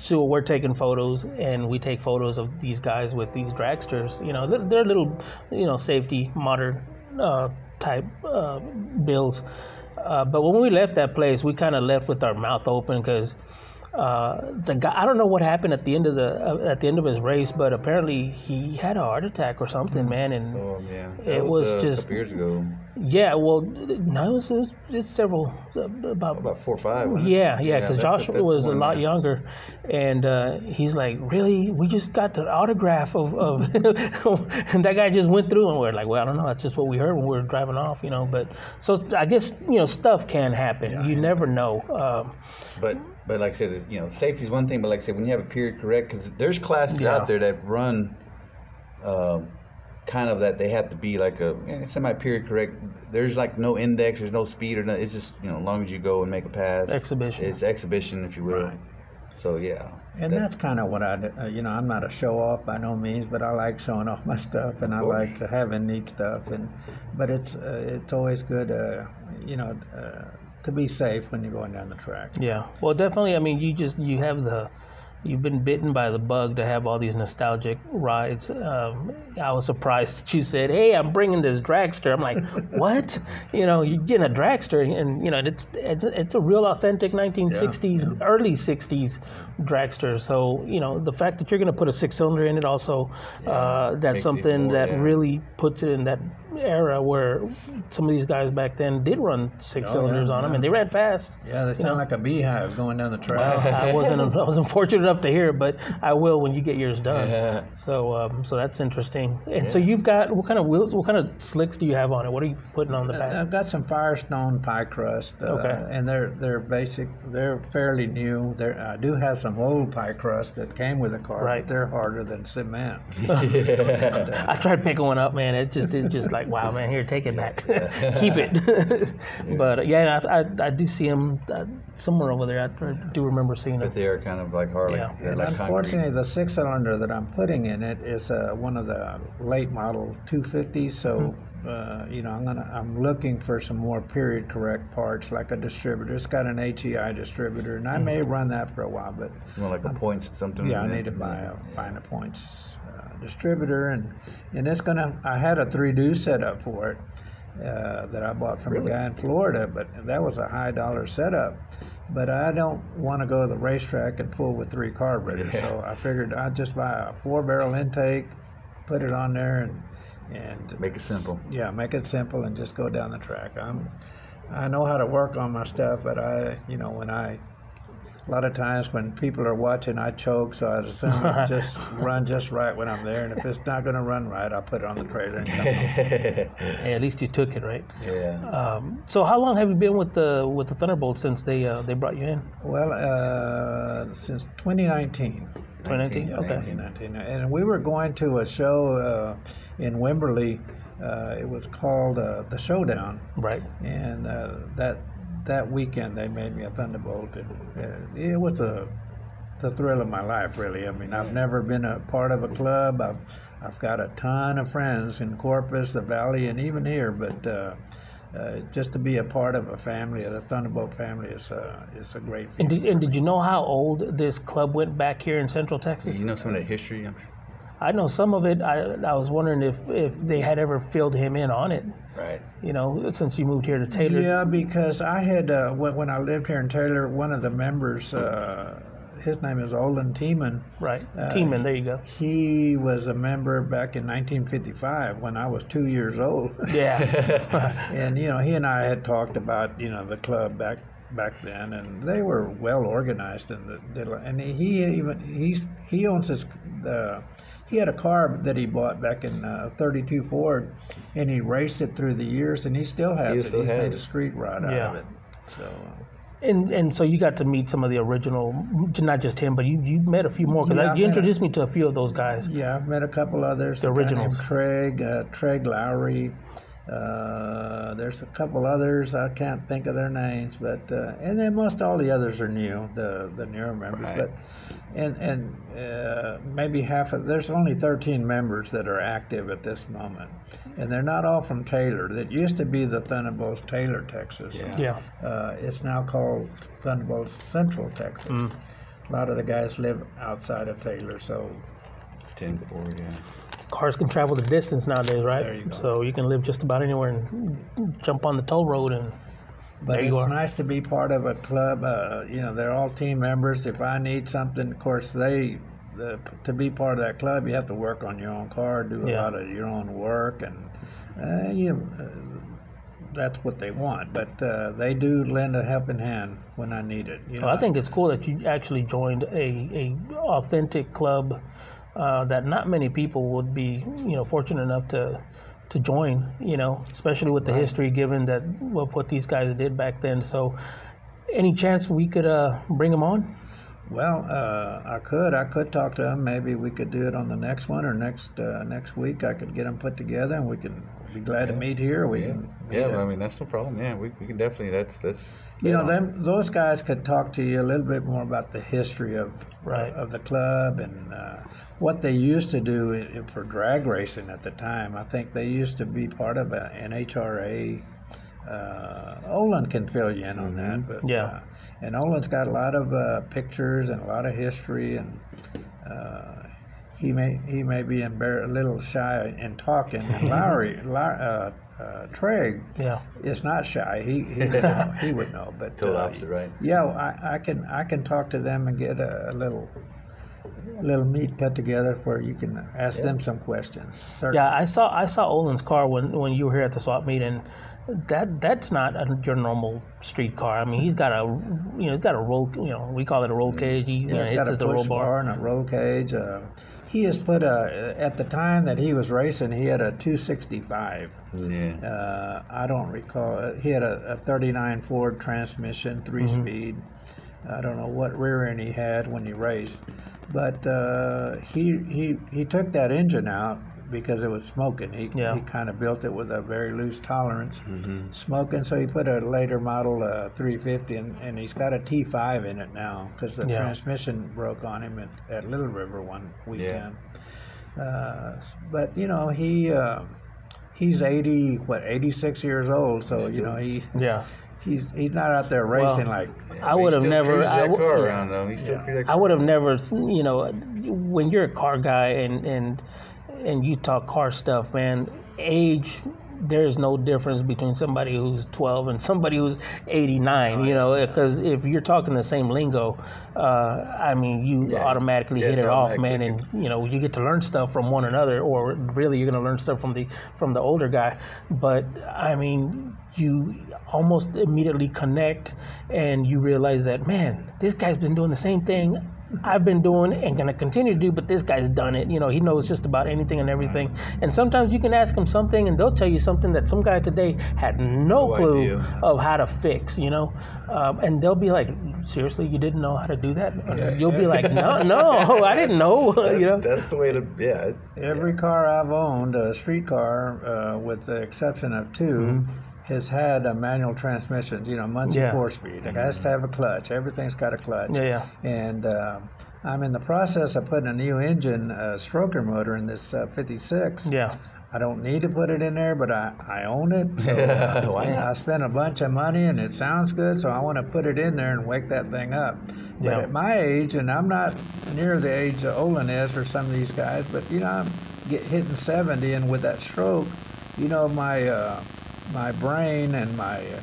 so we're taking photos, and we take photos of these guys with these dragsters. You know, they're, they're little, you know, safety modern uh, type uh, builds. Uh, but when we left that place, we kind of left with our mouth open because uh, the guy I don't know what happened at the end of the uh, at the end of his race, but apparently he had a heart attack or something, man, and Oh yeah. It That was uh, a just- couple years ago. yeah, well, no, it was, it was it's several uh, about About four or five. wasn't it? yeah, yeah, because that's- Josh that's was a lot yeah. younger, and uh, he's like, "Really? We just got the autograph of, of [LAUGHS] and that guy just went through, and we're like, well, I don't know, that's just what we heard when we were driving off, you know. But so I guess you know stuff can happen. you never know. Um, But but like I said, you know, safety is one thing. But like I said, when you have a period correct, because there's classes Yeah. out there that run, uh, kind of that they have to be like a eh, semi-period correct. There's like no index, there's no speed or nothing. It's just you know, as long as you go and make a pass, Exhibition. It's exhibition, if you will. Right. So yeah. And that- that's kind of what I, do. Uh, you know, I'm not a show off by no means, but I like showing off my stuff, and I like having neat stuff. And but it's uh, it's always good, uh, you know, uh, to be safe when you're going down the track. Yeah, well, definitely. I mean, you just you have the you've been bitten by the bug to have all these nostalgic rides. Um, I was surprised that you said, "Hey, I'm bringing this dragster." I'm like, [LAUGHS] "What? you know, you're getting a dragster, and you know, it's it's a, it's a real authentic 1960s, early 60s dragster. So you know, the fact that you're going to put a six cylinder in it also, uh, that's something more, that yeah. really puts it in that era where some of these guys back then did run six Oh, cylinders yeah, on them, and they ran fast. Yeah, they sound know. like a beehive going down the Well, track. I wasn't [LAUGHS] I wasn't fortunate enough to hear it, but I will when you get yours done. Yeah. So um, so that's interesting. And so you've got what kind of wheels? What kind of slicks do you have on it? What are you putting on the back? I've got some Firestone pie crust, uh, Okay. and they're they're basic. They're fairly new. They're, I do have some old pie crust that came with the car, Right. but they're harder than cement. [LAUGHS] [LAUGHS] I tried picking one up, man. It just it's just like wow, man. Here, take it back, [LAUGHS] keep it. but uh, yeah, I, I, I do see them uh, somewhere over there. I do remember seeing them. But they are kind of like hard, like, Yeah. And concrete. unfortunately, the six cylinder that I'm putting in it is uh, one of the late model 250s. So, Hmm. uh, you know, I'm gonna I'm looking for some more period correct parts, like a distributor. It's got an HEI distributor, and I Hmm. may run that for a while, but like a points something. yeah, I need to buy a find a points uh, distributor, and and it's gonna. I had a three deuce setup for it. Uh, that I bought from Really? a guy in Florida, but that was a high dollar setup. But I don't want to go to the racetrack and fool with three carburetors, Yeah. so I figured I'd just buy a four barrel intake, put it on there, and and Make it simple. yeah, make it simple and just go down the track. I'm I know how to work on my stuff, but I you know when I a lot of times when people are watching, I choke, so I assume it [LAUGHS] just run just right when I'm there. And if it's not going to run right, I'll put it on the trailer and come home. [LAUGHS] Hey, at least you took it right. yeah. Um, so how long have you been with the with the Thunderbolt since they uh, they brought you in? Well, uh, since 2019. 2019. Yeah, Okay. 1919. And we were going to a show uh, in Wimberley. Uh, it was called uh, the Showdown, Right. and uh, that that weekend they made me a Thunderbolt, and uh, it was a the thrill of my life, really. I mean, I've never been a part of a club. I've I've got a ton of friends in Corpus, the Valley, and even here, but. Uh, uh, just to be a part of a family, the Thunderbolt family, is a is a great. And did, and did you know how old this club went back here in Central Texas? you know some of the history. I'm I know some of it. I, I was wondering if, if they had ever filled him in on it. Right. You know, since you moved here to Taylor. Yeah, because I had uh, when, when I lived here in Taylor, one of the members, uh, his name is Olin Tiemann. Right. Uh, Teeman, there you go. He was a member back in 1955 when I was two years old. Yeah. [LAUGHS] and you know, he and I had talked about you know the club back back then, and they were well organized, and the, the and he even he's he owns his. Uh, he had a car that he bought back in uh, 32 Ford, and he raced it through the years, and he still has He it. still He's made it. a street rod out of it. So, uh, and and so you got to meet some of the original, not just him, but you, you met a few more because Yeah, you met a- introduced me to a few of those guys. yeah, I've met a couple others. The a guy named originals. Treg, uh, Treg Lowry. Uh, there's a couple others I can't think of their names, but uh, and then most all the others are new, the the newer members. Right. But and and uh, maybe half of there's only 13 members that are active at this moment, and they're not all from Taylor. That used to be the Thunderbolts Taylor, Texas. Yeah. Yeah. Uh, it's now called Thunderbolts Central, Texas. Mm. A lot of the guys live outside of Taylor, so Ten four. Yeah. Cars can travel the distance nowadays, right? You. So you can live just about anywhere and jump on the toll road and But There it's are. nice to be part of a club. Uh, you know, they're all team members. If I need something, of course, they the, to be part of that club, you have to work on your own car, do a Yeah. lot of your own work, and uh, you. Uh, that's what they want, but uh, they do lend a helping hand when I need it. You Well, I think it's cool that you actually joined a, a authentic club uh, that not many people would be, you know, fortunate enough to to join. You know, especially with the history given that of what these guys did back then. So, any chance we could uh, bring them on? Well, uh, I could. I could talk to them. Maybe we could do it on the next one or next uh, next week. I could get them put together, and we can be glad to meet here. We Yeah. can. meet Yeah. at- well, I mean, that's no problem. Yeah, we, we can definitely. That's that's. You know, yeah. them those guys could talk to you a little bit more about the history of Right. of the club and uh, what they used to do for drag racing at the time. I think they used to be part of a, an HRA uh, Olin can fill you in on that. But, Yeah. Uh, and Olin's got a lot of uh, pictures and a lot of history, and uh, he may he may be embar- a little shy in talking. And [LAUGHS] Lowry, Low- uh, uh, Trigg Yeah. is not shy. He he would [LAUGHS] know. He would know. But Total uh, opposite, right? yeah, I, I can I can talk to them and get a, a little little meet put together where you can ask them some questions. Certainly. Yeah, I saw I saw Olin's car when when you were here at the swap meet, and that that's not a, your normal street car. I mean, he's got a you know he's got a roll you know we call it a roll cage. He you know, Yeah, it's hits got a at the roll bar. bar and a roll cage. Uh, he has put a at the time that he was racing, he had a 265. Yeah. Uh, I don't recall. uh, He had a, a 39 Ford transmission, three Mm-hmm. speed. I don't know what rear end he had when he raced, but uh, he he he took that engine out because it was smoking. He Yeah. he kind of built it with a very loose tolerance, Mm-hmm. smoking. So he put a later model uh, 350, and, and he's got a T5 in it now because the Yeah. transmission broke on him at, at Little River one weekend. Uh, but you know he. Uh, He's 80, what, 86 years old, so you know he Yeah, he's he's not out there Well, racing like I would have never. cruises I car around though. He still Yeah. cruises I would have never, you know, when you're a car guy and and and you talk car stuff, man. Age, there's no difference between somebody who's 12 and somebody who's 89. You know, because if you're talking the same lingo, uh, I mean, you Yeah. automatically Yeah, hit it off, man, and you know, you get to learn stuff from one another, or really, you're gonna learn stuff from the from the older guy. But I mean, you almost immediately connect, and you realize that, man, this guy's been doing the same thing I've been doing and gonna continue to do, but this guy's done it. You know, he knows just about anything and everything. And sometimes you can ask him something, and they'll tell you something that some guy today had no, No clue idea. of how to fix. You know, um, and they'll be like, "Seriously, you didn't know how to do that?" Yeah. You'll be like, "No, [LAUGHS] no, I didn't know." [LAUGHS] you know, That's the way to, yeah. it- every car I've owned, a street car, uh, with the exception of 2 has had a manual transmission. You know, Muncie Yeah. four speed. It has to have a clutch. Everything's got a clutch. yeah, yeah, And uh, I'm in the process of putting a new engine, uh, stroker motor in this uh, 56. yeah. I don't need to put it in there, but I, I own it. So [LAUGHS] uh, Why not? I spent a bunch of money and it sounds good, so I want to put it in there and wake that thing up. But Yeah. at my age, and I'm not near the age that Olin is or some of these guys, but you know, I'm get hitting 70 and with that stroke, you know, my uh, my brain and my uh,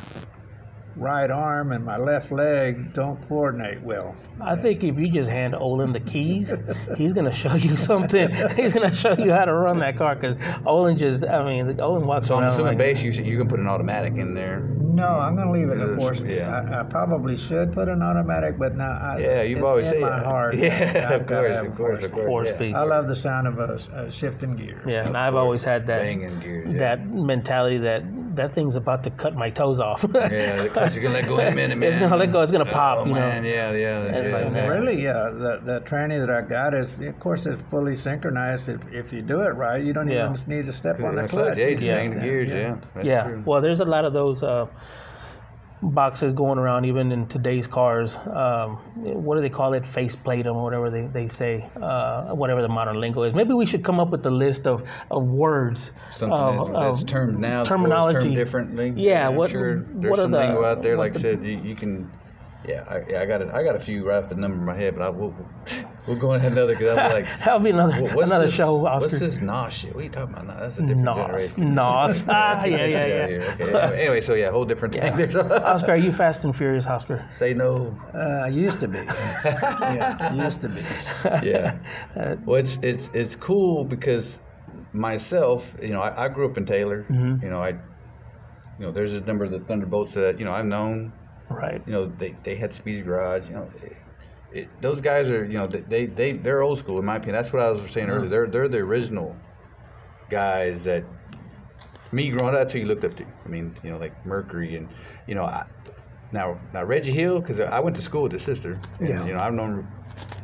right arm and my left leg don't coordinate well. I think if you just hand Olin the keys, he's gonna show you [LAUGHS] something. he's gonna show you how to run that car because Olin just, I mean, Olin walks So I'm around assuming like, base you you can put an automatic in there. No, I'm going to leave it at Yes, four speed. yeah. I, I probably should put an automatic, but now I, Yeah, you've in, always in said my heart. [LAUGHS] Yeah, I've of course, of course, of course. Four yeah. speed. I love the sound of a, a shifting gears. Yeah, and Of I've always had that Banging gears, yeah. that mentality that that thing's about to cut my toes off. Yeah, the clutch is gonna let go in a minute, man. [LAUGHS] It's gonna let go. It's gonna pop. Oh, you know. man, yeah, yeah, yeah. like, yeah. really, yeah, the the tranny that I got is, of course, it's fully synchronized. If if you do it right, you don't Yeah. even need to step on the The clutch. clutch, yeah, You just just bang the stand- gears, yeah. That's yeah. true. Well, there's a lot of those uh, boxes going around even in today's cars. Um, what do they call it? Faceplate them, whatever they, they say, uh, whatever the modern lingo is. Maybe we should come up with a list of, of words. Something of, that's, that's termed now, terminology. termed differently. Yeah, I'm what- sure there's what are some the- lingo out there. Like I the- said, you, you can. Yeah, I, yeah, I got it. I got a few right off the number in my head, but I will. We'll go into another because I'll be like. [LAUGHS] That'll be another what's another this, show, What's this NOS shit? What are you talking about? Nah, That's a different Nos. generation. Nos. [LAUGHS] [LAUGHS] Ah, yeah, yeah, yeah. Okay, anyway, anyway, so yeah, whole different thing. Yeah. there. Oscar, are you fast and furious, Oscar? Say no. Uh, I used to be. yeah, used to be. Yeah. Well, it's it's it's cool because myself, you know, I, I grew up in Taylor. Mhm. You know, I, you know, there's a number of the Thunderbolts that you know I've known. Right. You know, they they had Speed's Garage. You know, it, it, those guys are you know they they they they're old school in my opinion. That's what I was saying earlier. They're they're the original guys that me growing up. That's who you looked up to. I mean, you know, like Mercury and you know, I, now now Reggie Hill because I went to school with his sister. And, Yeah. You know, I've known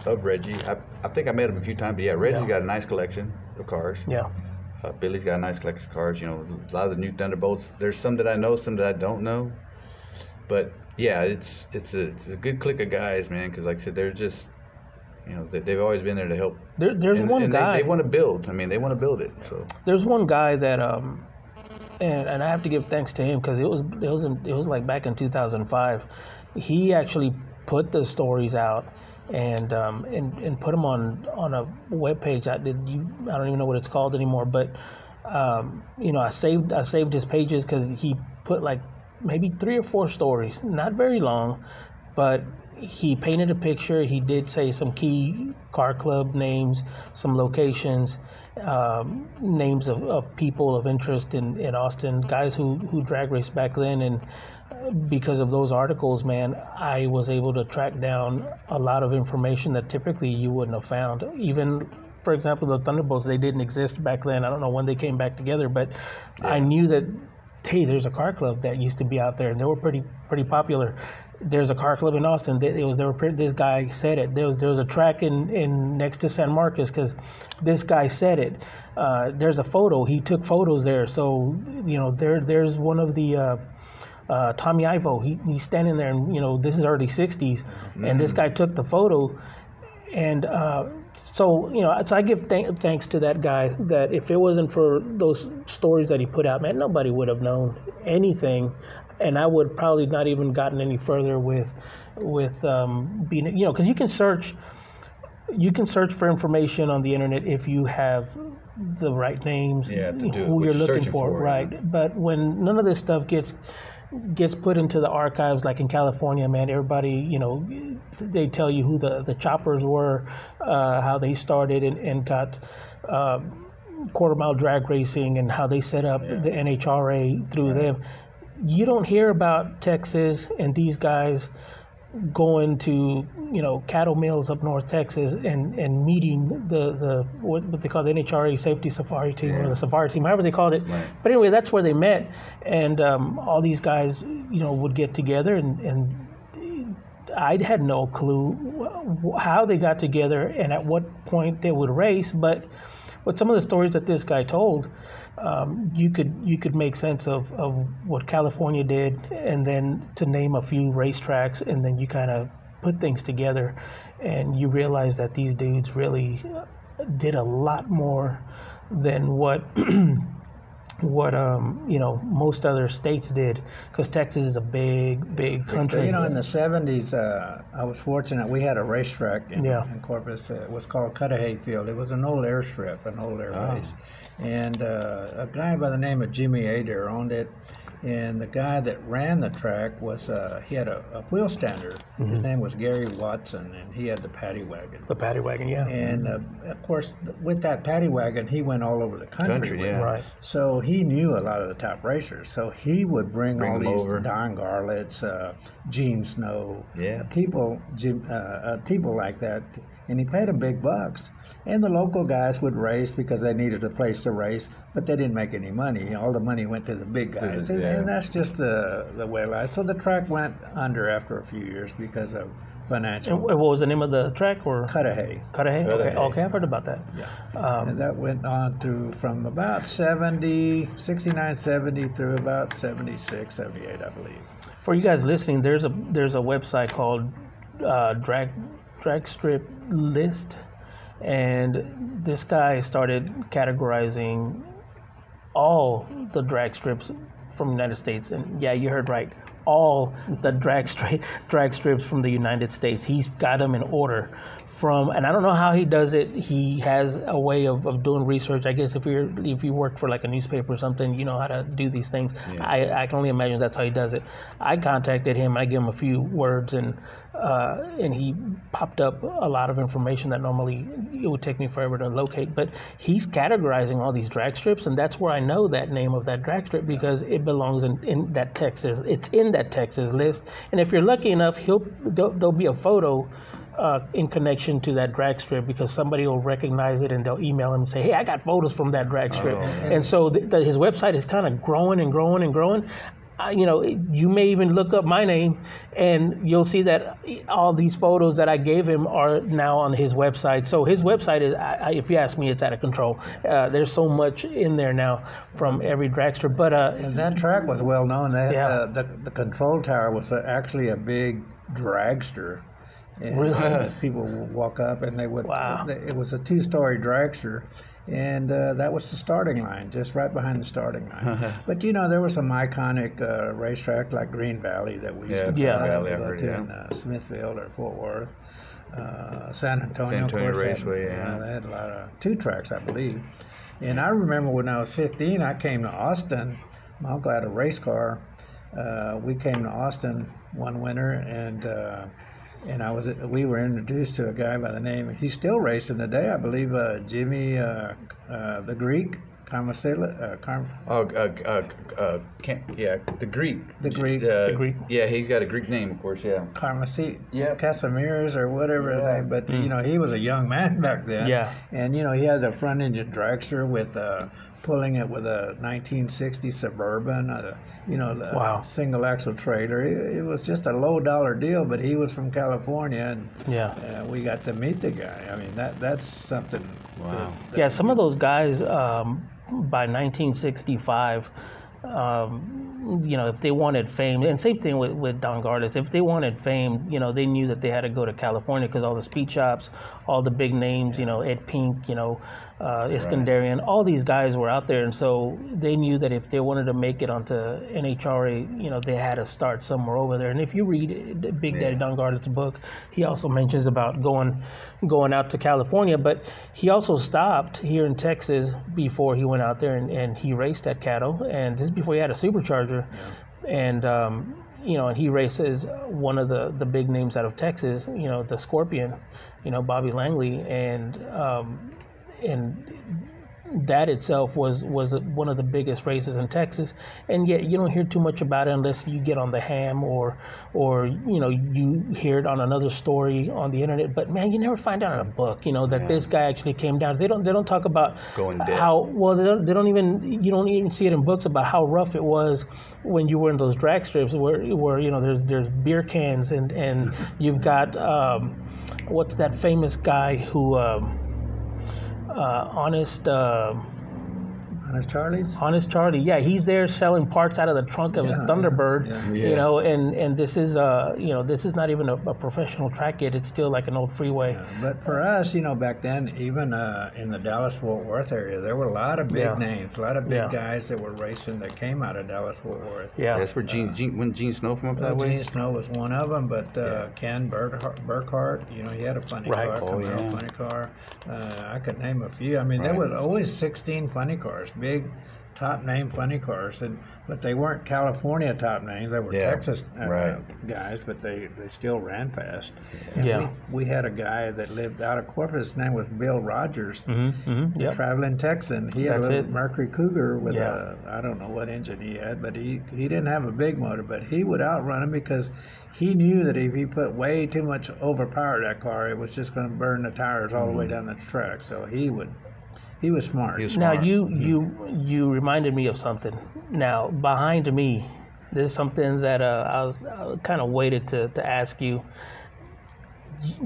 of Reggie. I, I think I met him a few times. But yeah, Reggie's Yeah. got a nice collection of cars. Yeah. Uh, Billy's got a nice collection of cars. You know, a lot of the new Thunderbolts. There's some that I know, some that I don't know. But yeah, it's it's a, it's a good clique of guys, man. Because like I said, they're just, you know, they, they've always been there to help. There, there's and, one and guy. They, they want to build. I mean, they want to build it. So There's one guy that um, and and I have to give thanks to him because it was it was in, it was like back in 2005. He actually put the stories out and um, and and put them on on a web page. I did you I don't even know what it's called anymore, but um, you know I saved I saved his pages because he put like maybe three or four stories, not very long, but he painted a picture. He did say some key car club names, some locations, um, names of, of people of interest in, in Austin, guys who, who drag race back then. And because of those articles, man, I was able to track down a lot of information that typically you wouldn't have found. Even, for example, the Thunderbolts, they didn't exist back then. I don't know when they came back together, but I knew that, hey, there's a car club that used to be out there, and they were pretty pretty popular. There's a car club in Austin. They, it was, they were, pretty- this guy said it. There was there was a track in, in next to San Marcos because this guy said it. Uh, there's a photo. He took photos there. So you know there there's one of the. Uh, uh, Tommy Ivo, he, he's standing there, and you know this is early '60s, and this guy took the photo, and uh, so you know, so I give th- thanks to that guy. That if it wasn't for those stories that he put out, man, nobody would have known anything, and I would probably not even gotten any further with with um, being, you know, because you can search, you can search for information on the internet if you have the right names, Yeah, to do who you're you're looking for, for, yeah. right? But when none of this stuff gets gets put into the archives, like in California, man, everybody, you know, they tell you who the, the choppers were, uh, how they started and, and got uh, quarter mile drag racing and how they set up the NHRA through them. You don't hear about Texas and these guys going to you know Caddo Mills up north Texas and and meeting the the what, what they call the NHRA safety safari team or the safari team however they called it Right. but anyway that's where they met and um, all these guys you know would get together and and I had no clue how they got together and at what point they would race but with some of the stories that this guy told um, you could you could make sense of, of what California did, and then to name a few racetracks, and then you kind of put things together, and you realize that these dudes really did a lot more than what [CLEARS THROAT] what um, you know most other states did, because Texas is a big big country. you know, in the 70s, uh, I was fortunate. We had a racetrack in, Yeah. in Corpus. Uh, it was called Cuddihy Field. It was an old airstrip, an old air Oh. And uh, a guy by the name of Jimmy Adair owned it. And the guy that ran the track was, uh, he had a, a wheel stander. His name was Gary Watson, and he had the paddy wagon. the paddy wagon, yeah, And uh, of course, with that paddy wagon, he went all over the country. Country, yeah. right. So he knew a lot of the top racers. So he would bring, Bring all these over. Don Garlits, uh, Gene Snow, Yeah. people, Jim, uh, uh, people like that, and he paid them big bucks. And the local guys would race because they needed a place to race, but they didn't make any money. All the money went to the big the- guys, and, yeah. and that's just the the way life. So the track went under after a few years because of financial. wh- what was the name of the track or Cuddihy. Cuddihy? Okay, okay, I've heard about that. Yeah. Um, And that went on through from about 70, 69, 70 through about 76, 78, I believe. for you guys listening, there's a there's a website called uh, Drag Drag Strip List, and this guy started categorizing all the drag strips from the United States. And yeah, you heard right, all the drag strip [LAUGHS] drag strips from the United States. He's got them in order from, and I don't know how he does it. He has a way of, of doing research. I guess if you're if you work for like a newspaper or something, you know how to do these things. I, I can only imagine that's how he does it. I contacted him. I gave him a few words, and uh, and he popped up a lot of information that normally it would take me forever to locate. But he's categorizing all these drag strips, and that's where I know that name of that drag strip because it belongs in, in that Texas. It's in that Texas list, and if you're lucky enough, he'll there'll, there'll be a photo. Uh, in connection to that drag strip, because somebody will recognize it and they'll email him and say, "Hey, I got photos from that drag strip." And so th- th- his website is kind of growing and growing and growing. I, you know, you may even look up my name, and you'll see that all these photos that I gave him are now on his website. So his website is, I, if you ask me, it's out of control. Uh, there's so much in there now from every dragster. But uh, And that track was well known. Had, Yeah. uh, the, the control tower was actually a big dragster. And Really? uh, people would walk up and they would. Wow. It was a two-story dragster, and uh, that was the starting line, just right behind the starting line. [LAUGHS] but you know, there was some iconic uh, racetrack like Green Valley that we used Yeah, to Valley, to yeah. in uh, Smithfield or Fort Worth. Uh, San Antonio, San of Antonio course, had- Raceway, you yeah. know, they had a lot of two tracks, I believe. And I remember when I was 15, I came to Austin. My uncle had a race car. Uh, we came to Austin one winter, and uh, and I was we were introduced to a guy by the name. He's still racing today, I believe. Uh, Jimmy uh, uh, the Greek, Carmasela, uh, Carm, Oh, uh, uh, uh, can't, yeah, the Greek. The Greek. Uh, The Greek. Yeah, he's got a Greek name, of course. Yeah. Carmasi, Yep. Casimirs or whatever Yeah. name. But Mm. you know, he was a young man [LAUGHS] back then. Yeah. And you know, he had a front engine dragster with uh, pulling it with a 1960 Suburban, uh, you know, a Wow. single axle trailer. It, it was just a low dollar deal, but he was from California, and Yeah. uh, we got to meet the guy. I mean, that that's something. Wow. that- Yeah, some of those guys um, by 1965, um, you know, if they wanted fame, and same thing with, with Don Garlits, if they wanted fame, you know, they knew that they had to go to California because all the speed shops, all the big names, you know, Ed Pink, you know, uh, Iskenderian, all these guys were out there, and so they knew that if they wanted to make it onto NHRA, you know, they had to start somewhere over there. And if you read Big Daddy Yeah. Don Garlits' book, he also mentions about going going out to California, but he also stopped here in Texas before he went out there and, and he raced at Caddo, and this is before he had a supercharger, and um, you know, and he races one of the the big names out of Texas, you know, the Scorpion, you know, Bobby Langley, and um, and that itself was was one of the biggest races in Texas, and yet you don't hear too much about it unless you get on the ham or or you know you hear it on another story on the internet. But man, you never find out in a book, you know, that this guy actually came down. They don't they don't talk about Going dead. how well they don't, they don't even you don't even see it in books about how rough it was when you were in those drag strips where where you know there's there's beer cans and and [LAUGHS] you've got um, what's that famous guy who. Um, honest uh, Honest Charlie's. honest charlie yeah he's there selling parts out of the trunk of his thunderbird yeah, yeah. you know and and this is uh you know this is not even a, a professional track yet it's still like an old freeway But for us, you know, back then, even uh, in the Dallas Fort Worth area, there were a lot of big Yeah. names, a lot of big Yeah. guys that were racing that came out of Dallas Fort Worth. yeah That's where Gene, Gene, when Gene Snow from up that way. Gene Snow was one of them, but uh, Ken Burkhart, Burkhart, you know, he had a funny Right. car, Oh, Camaro yeah. funny car. Uh, I could name a few. I mean, there Right. was always 16 funny cars, big top name funny cars, and but they weren't California top names. They were Yeah, Texas uh, right. guys, but they, they still ran fast. And Yeah. We, we had a guy that lived out of Corpus. His name was Bill Rogers. mm-hmm, mm-hmm, yep. traveling Texan. He had That's a little it. Mercury Cougar with Yeah. a I don't know what engine he had, but he he didn't have a big motor, but he would outrun him because he knew that if he put way too much overpower that car, it was just going to burn the tires all the way down the track. So he would he was smart. He was now smart. you you you reminded me of something now behind me there's something that uh, i was, I was kind of waited to, to ask you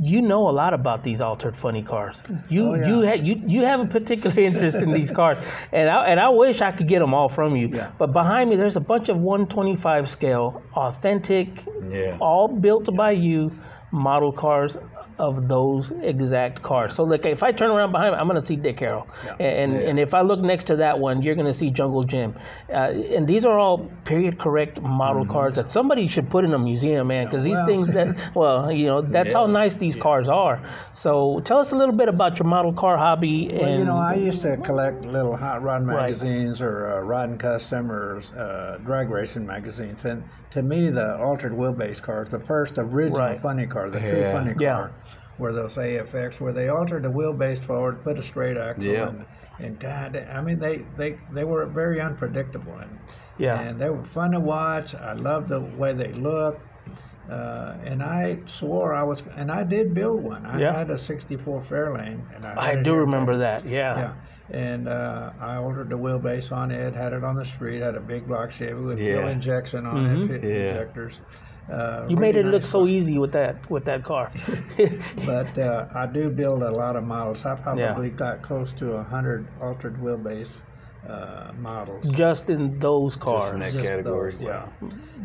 you know a lot about these altered funny cars. You Oh, yeah. you ha- you you have a particular [LAUGHS] interest in these cars, and I and I wish I could get them all from you. Yeah. But behind me, there's a bunch of 125 scale, authentic, Yeah. all built by you model cars of those exact cars. So like if I turn around behind me, I'm gonna see Dick Carroll, and Yeah. and if I look next to that one, you're gonna see Jungle Jim, uh, and these are all period correct model cars that somebody should put in a museum, man, because these well- things that [LAUGHS] well, you know, that's how nice these cars are. So tell us a little bit about your model car hobby. Well, and you know, I used to collect little hot rod Right. magazines or uh, rod and custom or uh, drag racing magazines, and to me, the altered wheelbase cars, the first original Right. funny car, the true Yeah. funny Yeah. Car, were those AFX, where they altered the wheelbase forward, put a straight axle, Yeah. and, and God, I mean, they, they they were very unpredictable, and yeah, and they were fun to watch. I loved the way they looked. Uh, and I swore I was, and I did build one. I Yeah. had a '64 Fairlane, and I, I do remember back- that. Yeah. yeah, and uh, I ordered the wheelbase on it, had it on the street, had a big block Chevy with Yeah. fuel injection on Mhm. it, Yeah. injectors. Uh, You made it really look nice so easy with that with that car. [LAUGHS] But uh, I do build a lot of models. I probably got close to a hundred altered wheelbase uh, models. Just in those cars. Just in that Just category. those, yeah.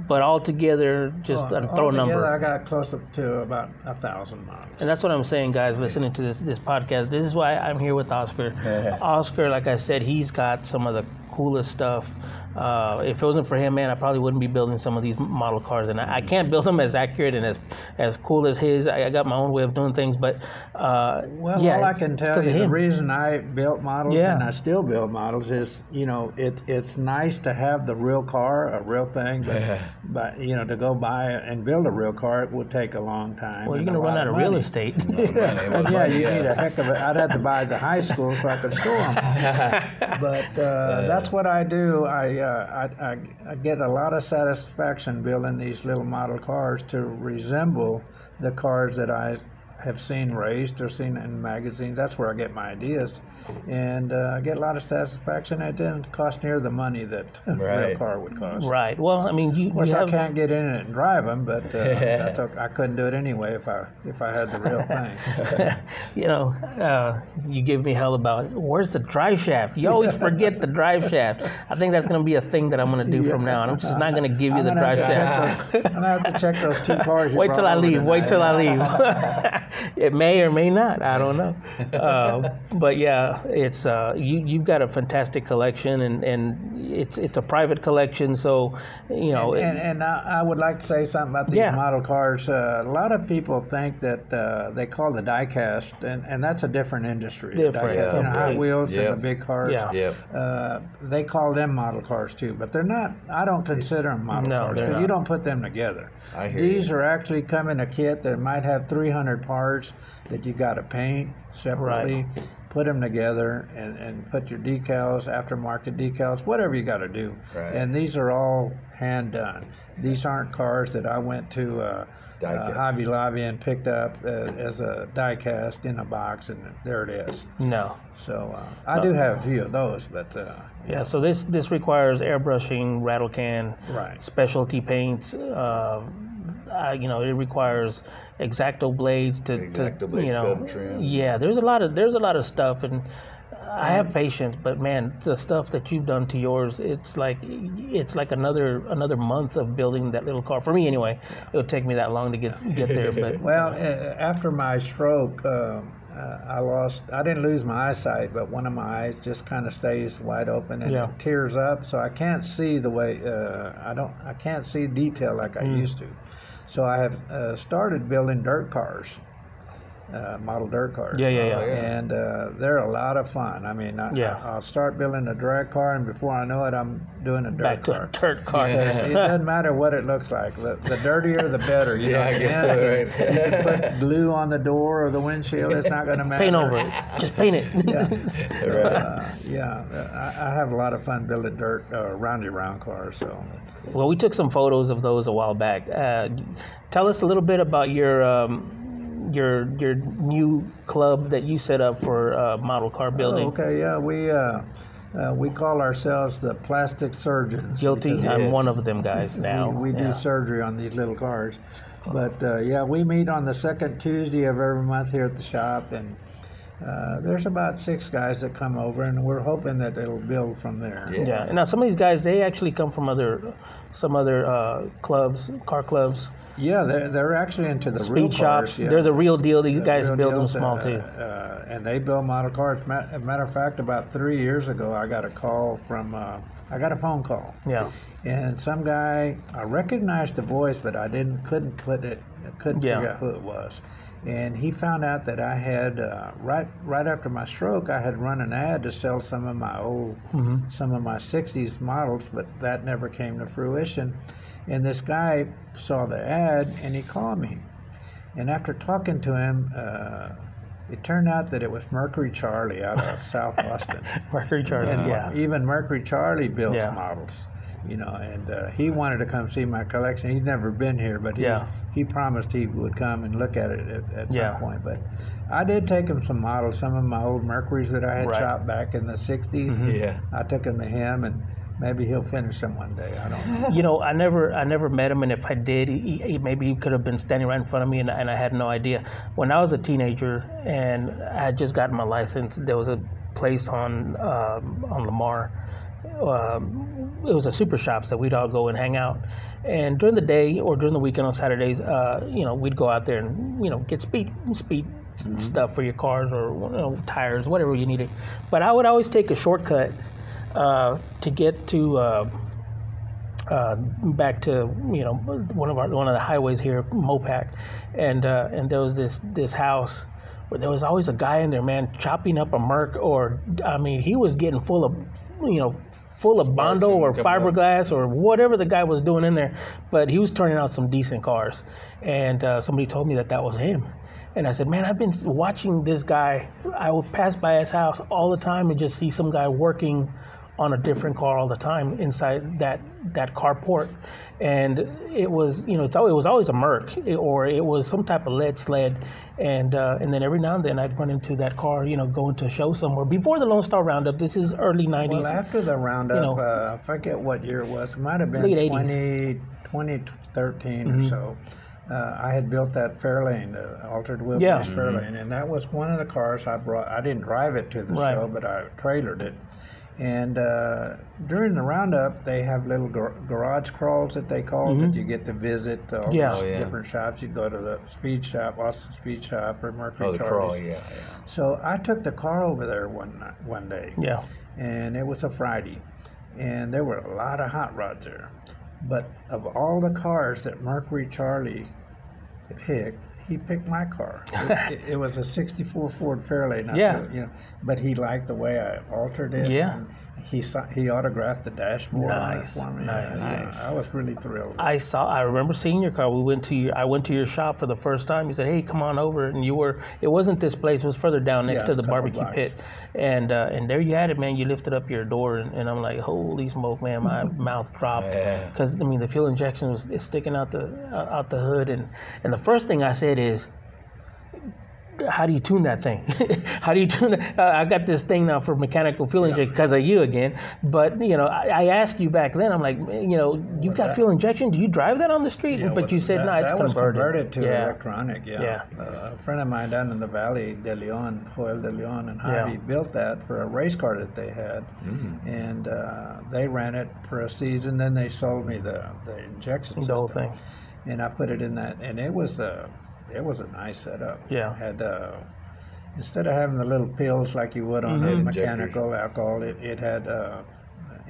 But altogether, just Oh, uh, throw a number. altogether, I got close up to about a thousand models. And that's what I'm saying, guys, listening to this, this podcast. This is why I'm here with Oscar. [LAUGHS] Oscar, like I said, he's got some of the coolest stuff. Uh, if it wasn't for him, man, I probably wouldn't be building some of these model cars. And I, I can't build them as accurate and as as cool as his. I, I got my own way of doing things, but uh, Well, yeah, all I can tell you, the reason I built models Yeah. and I still build models is, you know, it it's nice to have the real car, a real thing, but, but you know, to go buy and build a real car, it would take a long time. Well, you're gonna run out of real money. estate. Money, [LAUGHS] Well, what yeah, you need a heck of a. I'd have to buy the high school so I could store them. [LAUGHS] But uh, that's what I do. I, uh, I, I I get a lot of satisfaction building these little model cars to resemble the cars that I have seen raced or seen in magazines. That's where I get my ideas, and uh, I get a lot of satisfaction. It didn't cost near the money that [LAUGHS] a real car would cost. right. Well, I mean, you, Of course, you I have, can't get in it and drive them, but uh, [LAUGHS] that's okay. I couldn't do it anyway if I if I had the real [LAUGHS] thing. you know, uh, you give me hell about where's the drive shaft. You always forget the drive shaft. I think that's going to be a thing that I'm going to do from now on. I'm just not going to give you I'm the drive have to shaft. check I'm gonna have to check those two cars. You Wait till I over leave. Wait till I leave. it may or may not. I don't know. Uh, but yeah, it's uh, you. You've got a fantastic collection, and, and it's it's a private collection. So you know, And, and I, I would like to say something about these Yeah. model cars. Uh, a lot of people think that uh, they call the diecast, and, and that's a different industry. Different, diecast, you know, yeah. Hot Wheels Yep. and the big cars. Yeah. Yep. Uh, they call them model cars too, but they're not. I don't consider them model No, cars they're because not. you don't put them together. I hear These you. are actually come in a kit that might have 300 parts that you got to paint separately, put them together, and, and put your decals, aftermarket decals, whatever you got to do. Right. And these are all hand done. These aren't cars that I went to uh, uh. Hobby Lobby and picked up uh, as a die cast in a box, and there it is. no. So uh, I do have a few of those, but uh, Yeah. So this this requires airbrushing, rattle can, right. specialty paints. Uh, uh, you know, it requires exacto blades to, X-Acto to blades, you know. cut trim. Yeah, there's a lot of there's a lot of stuff, and I have patience, but man, the stuff that you've done to yours, it's like it's like another another month of building that little car. For me, anyway, it'll take me that long to get get there. But [LAUGHS] Well, after my stroke, um, uh, I lost. I didn't lose my eyesight, but one of my eyes just kind of stays wide open and Yeah. tears up, so I can't see the way. Uh, I don't. I can't see detail like I Mm. used to. So I have uh, started building dirt cars. Uh, model dirt cars. Yeah, yeah, yeah. Oh, yeah. And uh, they're a lot of fun. I mean, I, Yeah. I'll start building a drag car, and before I know it, I'm doing a dirt back to car. a dirt [LAUGHS] car. Because it doesn't matter what it looks like. The, the dirtier, the better. You Yeah, know, I guess so, right. You can put glue on the door or the windshield. It's not going to matter. Paint over it. Just paint it. [LAUGHS] Yeah. [LAUGHS] So, Right. uh, yeah, I, I have a lot of fun building dirt, uh, roundy round cars. So, Well, we took some photos of those a while back. Uh, tell us a little bit about your um, your your new club that you set up for uh, model car building. Oh, okay, yeah, we uh, uh, we call ourselves the plastic surgeons. Guilty. I'm one of them guys now. We, we Yeah. do surgery on these little cars. But uh, yeah, we meet on the second Tuesday of every month here at the shop, and uh, there's about six guys that come over, and we're hoping that it'll build from there. Yeah. Yeah. Now some of these guys, they actually come from other, some other uh, clubs, car clubs, Yeah, they're, they're actually into the real speed cars. shops. yeah. They're the real deal. These The guys build them small uh, too. Uh, and they build model cars. Ma- matter of fact, about three years ago, I got a call from, uh, I got a phone call. Yeah. And some guy, I recognized the voice, but I didn't, couldn't put it, couldn't Yeah. figure out who it was. And he found out that I had, uh, right, right after my stroke, I had run an ad to sell some of my old, hmm some of my 60s models, but that never came to fruition. And this guy saw the ad and he called me. And after talking to him, uh, it turned out that it was Mercury Charlie out of [LAUGHS] South Austin. Mercury Charlie. And yeah. even Mercury Charlie builds Yeah. models, you know. And uh, he wanted to come see my collection. He's never been here, but he, Yeah. he promised he would come and look at it at, at Yeah. some point. But I did take him some models, some of my old Mercuries that I had Right. chopped back in the '60s. Mhm. Yeah. I took them to him, and maybe he'll finish them one day. I don't know. [LAUGHS] You know, I never, I never met him, and if I did, he, he, maybe he could have been standing right in front of me, and, and I had no idea. When I was a teenager and I had just gotten my license, there was a place on um, on Lamar um, it was a super shop that we'd all go and hang out. And during the day or during the weekend on Saturdays, uh, you know, we'd go out there and you know get speed speed stuff for your cars or you know, tires, whatever you needed. But I would always take a shortcut uh, to get to. Uh, uh, back to you know one of our one of the highways here, Mopac, and uh, and there was this this house where there was always a guy in there, man, chopping up a Merc, or I mean, he was getting full of you know full of bondo or fiberglass or whatever the guy was doing in there, but he was turning out some decent cars, and uh, somebody told me that that was him. And I said, man, I've been watching this guy. I would pass by his house all the time and just see some guy working on a different car all the time inside that that carport, and it was you know it's, al- it was always a Merc or it was some type of lead sled, and uh, and then every now and then I'd run into that car you know going to a show somewhere before the Lone Star Roundup. This is early '90s. Well, after the roundup, you know. uh, I forget what year it was. It might have been Late 80s. 20, 2013 Mhm. or so. Uh, I had built that Fairlane, the altered wheelbase Yeah. Fairlane, and that was one of the cars I brought. I didn't drive it to the Right. show, but I trailered it. And uh, during the roundup, they have little gar- garage crawls that they call that you get to visit all Mm-hmm. Yeah. these Oh, yeah. different shops. You go to the speed shop, Austin Speed Shop, or Mercury Oh, the Charlie's. crawl, yeah, yeah. So I took the car over there one night, one day yeah, and it was a Friday, and there were a lot of hot rods there. But of all the cars that Mercury Charlie picked, he picked my car. [LAUGHS] It, it, it was a '64 Ford Fairlane. Yeah. said, you know, but he liked the way I altered it. Yeah. and He he autographed the dashboard Nice, for me. nice. I, Nice. I was really thrilled. I saw. I remember seeing your car. We went to your. I went to your shop for the first time. You said, "Hey, come on over," and you were. It wasn't this place. It was further down next Yeah, to the barbecue blocks. pit, and uh, and there you had it, man. You lifted up your door, and, and I'm like, "Holy smoke, man!" My [LAUGHS] mouth dropped Yeah. because I mean the fuel injection was sticking out the uh, out the hood, and and the first thing I said is. How do you tune that thing? [LAUGHS] How do you tune that? Uh, I got this thing now for mechanical fuel injection because of you again. But you know, I, I asked you back then. I'm like, you know, you have got that- fuel injection. Do you drive that on the street? Yeah, but you said no, it's that converted. was converted to yeah. electronic. Yeah. Yeah. Uh, a friend of mine down in the valley, De Leon, Joel De Leon, and. Javi built that for a race car that they had, Mm. and uh, they ran it for a season. Then they sold me the the injection The system, whole thing. and I put it in that, and it was a it was a nice setup. Yeah. Had uh, instead of having the little pills like you would on a Injectors. mechanical alcohol, it, it had uh,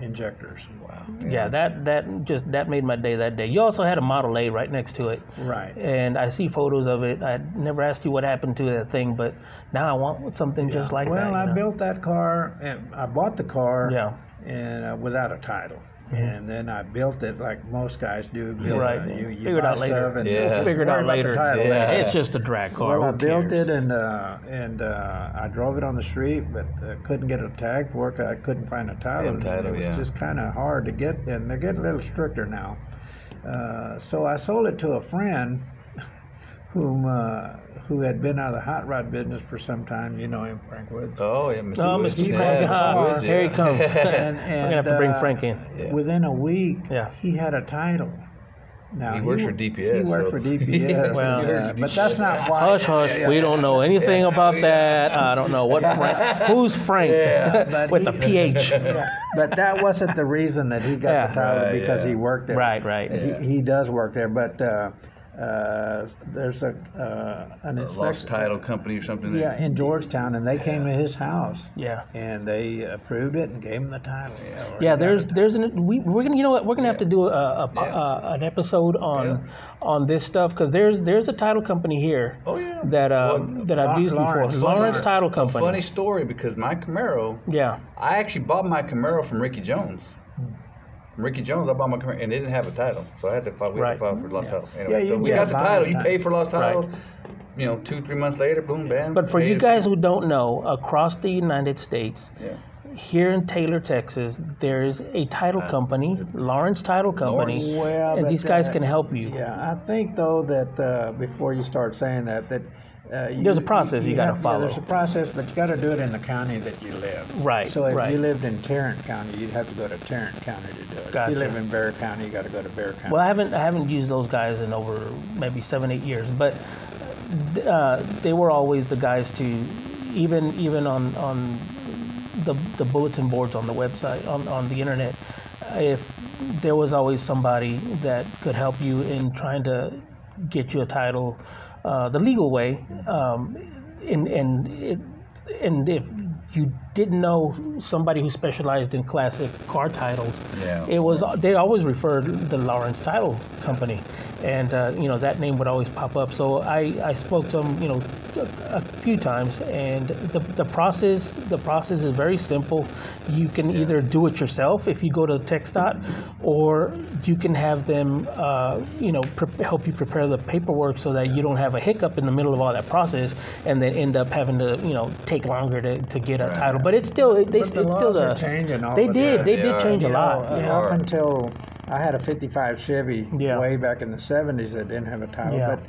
injectors. Wow. Yeah, that that just that made my day that day. You also had a Model A right next to it, Right. and I see photos of it. I never asked you what happened to that thing, but now I want something just like well, that. Well, I know? built that car, and I bought the car. Yeah. and uh, without a title. And then I built it like most guys do. Build, Right. Uh, you, you Figure it out later. and Yeah. Figure it out the later. title Yeah. It's just a drag car. Well, I Who built cares? it and uh, and uh, I drove it on the street, but uh, couldn't get a tag for it. I couldn't find a title. Yeah, title, it was yeah. just kind of hard to get, and they're getting a little stricter now. Uh, so I sold it to a friend, [LAUGHS] whom uh, who had been out of the hot rod business for some time. You know him, Frank Woods. Oh, yeah, Mr. Oh, Woods. Mr. Yeah, Frank. Mr. Ah, Woods, here he comes. and, [LAUGHS] We're gonna have to bring uh, Frank in. Yeah. Within a week, Yeah. he had a title. Now He works wa- for DPS, He worked so- for DPS, [LAUGHS] Well- yeah, but that's not why. Hush, hush. We don't know anything about [LAUGHS] that. I don't know what. Frank, who's Frank Yeah, with he- the PH? Yeah, but that wasn't the reason that he got Yeah. the title Right, because yeah. he worked there. Right, right. He, he does work there, but uh, uh, there's a uh, an A lost title company or something. Yeah, in Georgetown, and they came to his house. Yeah. And they approved it and gave him the title. Yeah. Yeah, there's the there's an we we're gonna you know what we're gonna have to do a, a, Yeah. a an episode on Yeah. on this stuff because there's there's a title company here Oh, yeah. that uh, Well, that I've used Lawrence. before. Lawrence Funny- Title A Company. funny story because my Camaro, Yeah. I actually bought my Camaro from Ricky Jones. From Ricky Jones, I bought my Camaro, and they didn't have a title, so I had to file. We had Right. to file for lost Yeah. title. Yeah, Anyway, you so we get got a the lot title. of You time. pay for lost title. Right. You know, two three months later, boom, bam. But for paid you it. guys who don't know, across the United States, yeah. here in Taylor, Texas, there's a title company, Lawrence Title Company, Lawrence. Well, and but, these guys uh, can help you. Yeah, I think though that uh, before you start saying that, that uh, you, There's a process you gotta have- follow. Yeah, there's a process, but you got to do it in the county that you live. Right, So if right. you lived in Tarrant County, you'd have to go to Tarrant County to do it. If you live in Bexar County, you got to go to Bexar County. Well, I haven't I haven't used those guys in over maybe seven eight years, but uh, they were always the guys to even even on on the the bulletin boards on the website on on the internet, if there was always somebody that could help you in trying to get you a title uh, the legal way, um, and and it, and if you didn't know somebody who specialized in classic car titles, Yeah. it was they always referred the Lawrence Title Company, and uh, you know that name would always pop up. So I, I spoke to them you know, a, a few times, and the, the process the process is very simple. You can either do it yourself if you go to TxDOT, or you can have them, uh, you know, pre- help you prepare the paperwork so that you don't have a hiccup in the middle of all that process, and then end up having to, you know, take longer to, to get a Right. title. But it's still it, they, But the it's still laws are the changing all they the did time. they They did are. change a lot. know, yeah. Up until I had a 55 Chevy Yeah. way back in the 70s that didn't have a title. Yeah. But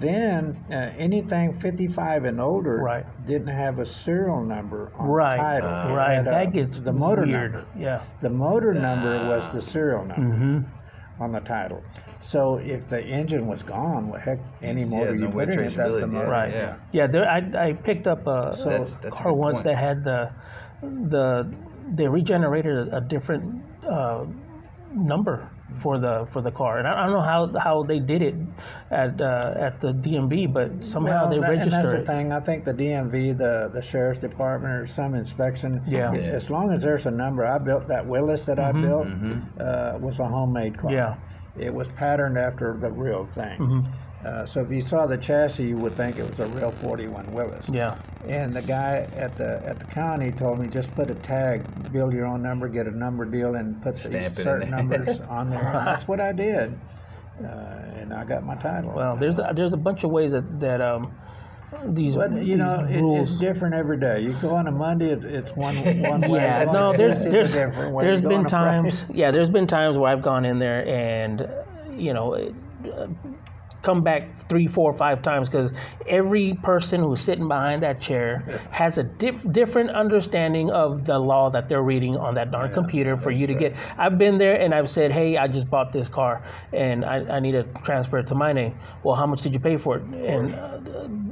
then uh, anything 55 and older Right. didn't have a serial number on Right, the title. Uh, right. a- That gets the motor weird. number. Yeah. The motor number was the serial number Mm-hmm. On the title. So if the engine was gone, well, heck, any motor no you way put in it, that's the traceability, motor. Right. Yeah. Yeah. There, I, I picked up a, So- That's- that's a car good once point. that had the the they regenerated a, a different uh, number for the for the car, and I, I don't know how how they did it at uh, at the DMV, but somehow Well, they that- And that's the it. thing. I think the DMV, the the sheriff's department, or some inspection. Yeah. Yeah. As long as there's a number, I built that Willys that I Mhm. built Mhm. uh, was a homemade car. Yeah. It was patterned after the real thing. Mhm. Uh, so if you saw the chassis, you would think it was a real 41 Willys. Yeah. And the guy at the at the county told me just put a tag, build your own number, get a number deal, and put Stamp these certain there. numbers [LAUGHS] on there. And that's what I did, uh, and I got my title. Well, there's a, there's a bunch of ways that that um these But you these know, it, rules. it's different every day. You go on a Monday, it, it's one [LAUGHS] one way. yeah, no, there's Tuesday, there's it's a different way. there's You go been on a Friday- times, yeah, there's been times where I've gone in there and you know. It, uh, come back three four five times because every person who's sitting behind that chair has a dif- different understanding of the law that they're reading on that darn computer for you to get. I've been there and i've said hey i just bought this car and i, I need to transfer it to my name. Well how much did you pay for it? And uh,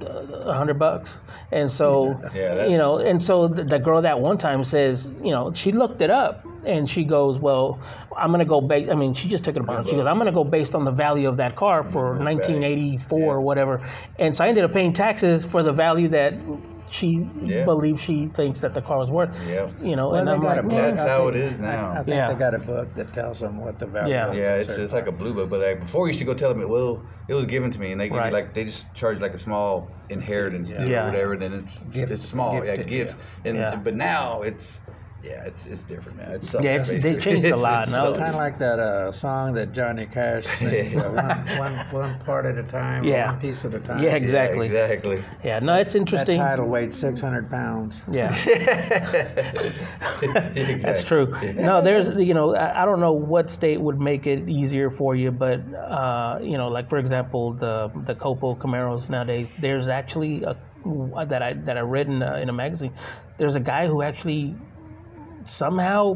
a hundred bucks. And so Yeah, that- you know and so the, the girl that one time says you know she looked it up and she goes well i'm going to go based i mean she just took it upon she goes i'm going to go based on the value of that car for mm-hmm. 1984 or whatever. And so i ended up paying taxes for the value that she Yeah. believes she thinks that the car was worth Yeah. you know Well, and i'm got like a man, That's I how think- it is now. I, I think Yeah. they got a book that tells them what the value. Yeah. of Yeah, it's, certain it's like a blue book, but like before you used to go tell them, well, it was given to me, and they give Right. you like they just charge like a small inheritance deal Yeah. or whatever, and then it's Gift- it's small, yeah, gifted, gifts, and Yeah. but now it's yeah, it's it's different now. It's Yeah, it's- they changed a lot now. Kind of like that uh, song that Johnny Cash [LAUGHS] sings, uh, one, one, one part at a time, Yeah. one piece at a time. Yeah, exactly. Yeah, exactly. yeah no it's interesting. That title weighed 600 pounds. yeah [LAUGHS] [LAUGHS] That's Exactly. true. No, there's, you know, I, I don't know what state would make it easier for you, but, uh, you know, like for example, the the Copo Camaros nowadays, there's actually a that I that I read in a, in a magazine. There's a guy who actually somehow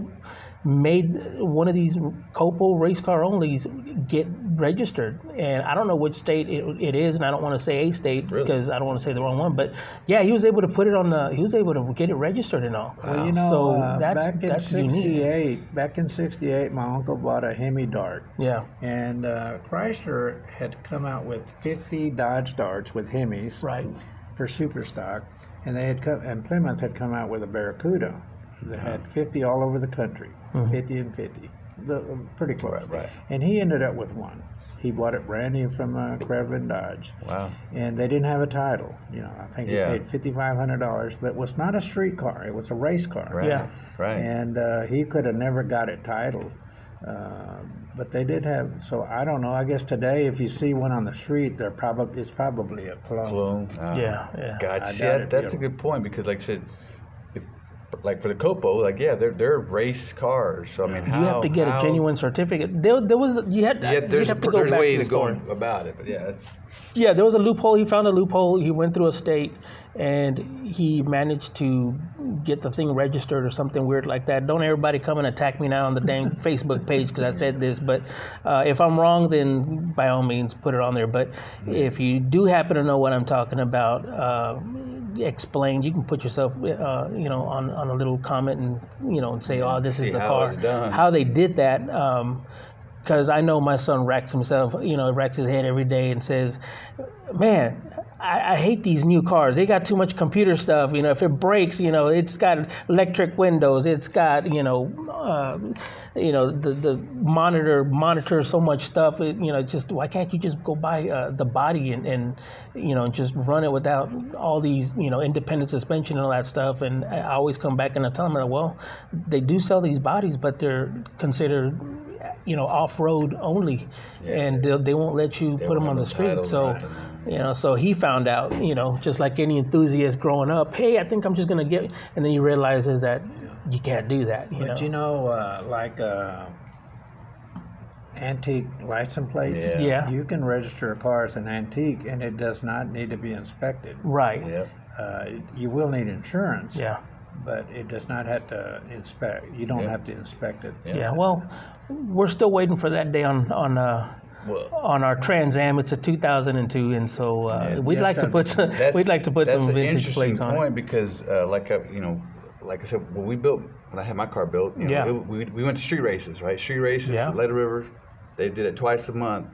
made one of these Copo race car onlys get registered, and I don't know which state it, it is, and I don't want to say a state Really? because I don't want to say the wrong one. But yeah, he was able to put it on the, he was able to get it registered and all. Well, you know, so uh, that's back in that's unique. '68, back in '68, my uncle bought a Hemi Dart, Yeah, and uh, Chrysler had come out with 50 Dodge Darts with Hemis right. for super stock, and they had come, and Plymouth had come out with a Barracuda that had 50 all over the country, Mhm. 50 and 50, the, pretty close. Right, right. And he ended up with one. He bought it brand new from uh, Crevlin Dodge, Wow. and they didn't have a title. You know, I think Yeah. he paid fifty-five hundred dollars, but it was not a street car; it was a race car. Right. Yeah. Right. And uh, he could have never got it titled. Uh, but they did have, so I don't know. I guess today, if you see one on the street, they're probably it's probably a clone. Clone. Ah. Yeah, yeah. Gotcha. I See, that, that's a a- good point because, like I said, if, like for the Copo, like yeah, they're they're race cars. So I mean, how you have to get how, a genuine certificate. There, there was you had Yeah, you there's have to go there's back way to the go about it, but yeah, it's Yeah, there was a loophole. He found a loophole. He went through a state, and he managed to get the thing registered or something weird like that. Don't everybody come and attack me now on the dang [LAUGHS] Facebook page because I said this. But uh, if I'm wrong, then by all means put it on there. But if you do happen to know what I'm talking about, uh, explain. You can put yourself, uh, you know, on, on a little comment and you know and say, oh, this is the how car. How they did that. because I know my son racks himself, you know, racks his head every day and says, "Man, I, I hate these new cars. They got too much computer stuff. You know, if it breaks, you know, it's got electric windows. It's got, you know, uh, you know, the the monitor monitors so much stuff. It, you know, just why can't you just go buy uh, the body and, and you know just run it without all these you know independent suspension and all that stuff? And I always come back and I tell them, well, they do sell these bodies, but they're considered you know off-road only and they, they won't let you put them on the the street so right. You know so he found out you know just like any enthusiast growing up hey i think i'm just going to get and then he realizes that you can't do that you But know you know, uh, like uh, antique license plates, Yeah. Yeah. you can register a car as an antique, and it does not need to be inspected. right Yep. Uh, you will need insurance, yeah but it does not have to inspect. You don't Yeah. have to inspect it. Yeah. yeah well we're still waiting for that day on on uh Well, on our Trans Am, it's a 2002, and so uh, Yeah, we'd yeah, like to put some, that's, we'd like to put some vintage plates on point it. because, uh, like I, you know, like I said, when we built, when I had my car built, you know, Yeah. it- we, we went to street races, right? Street races, Yeah. Leda River, they did it twice a month,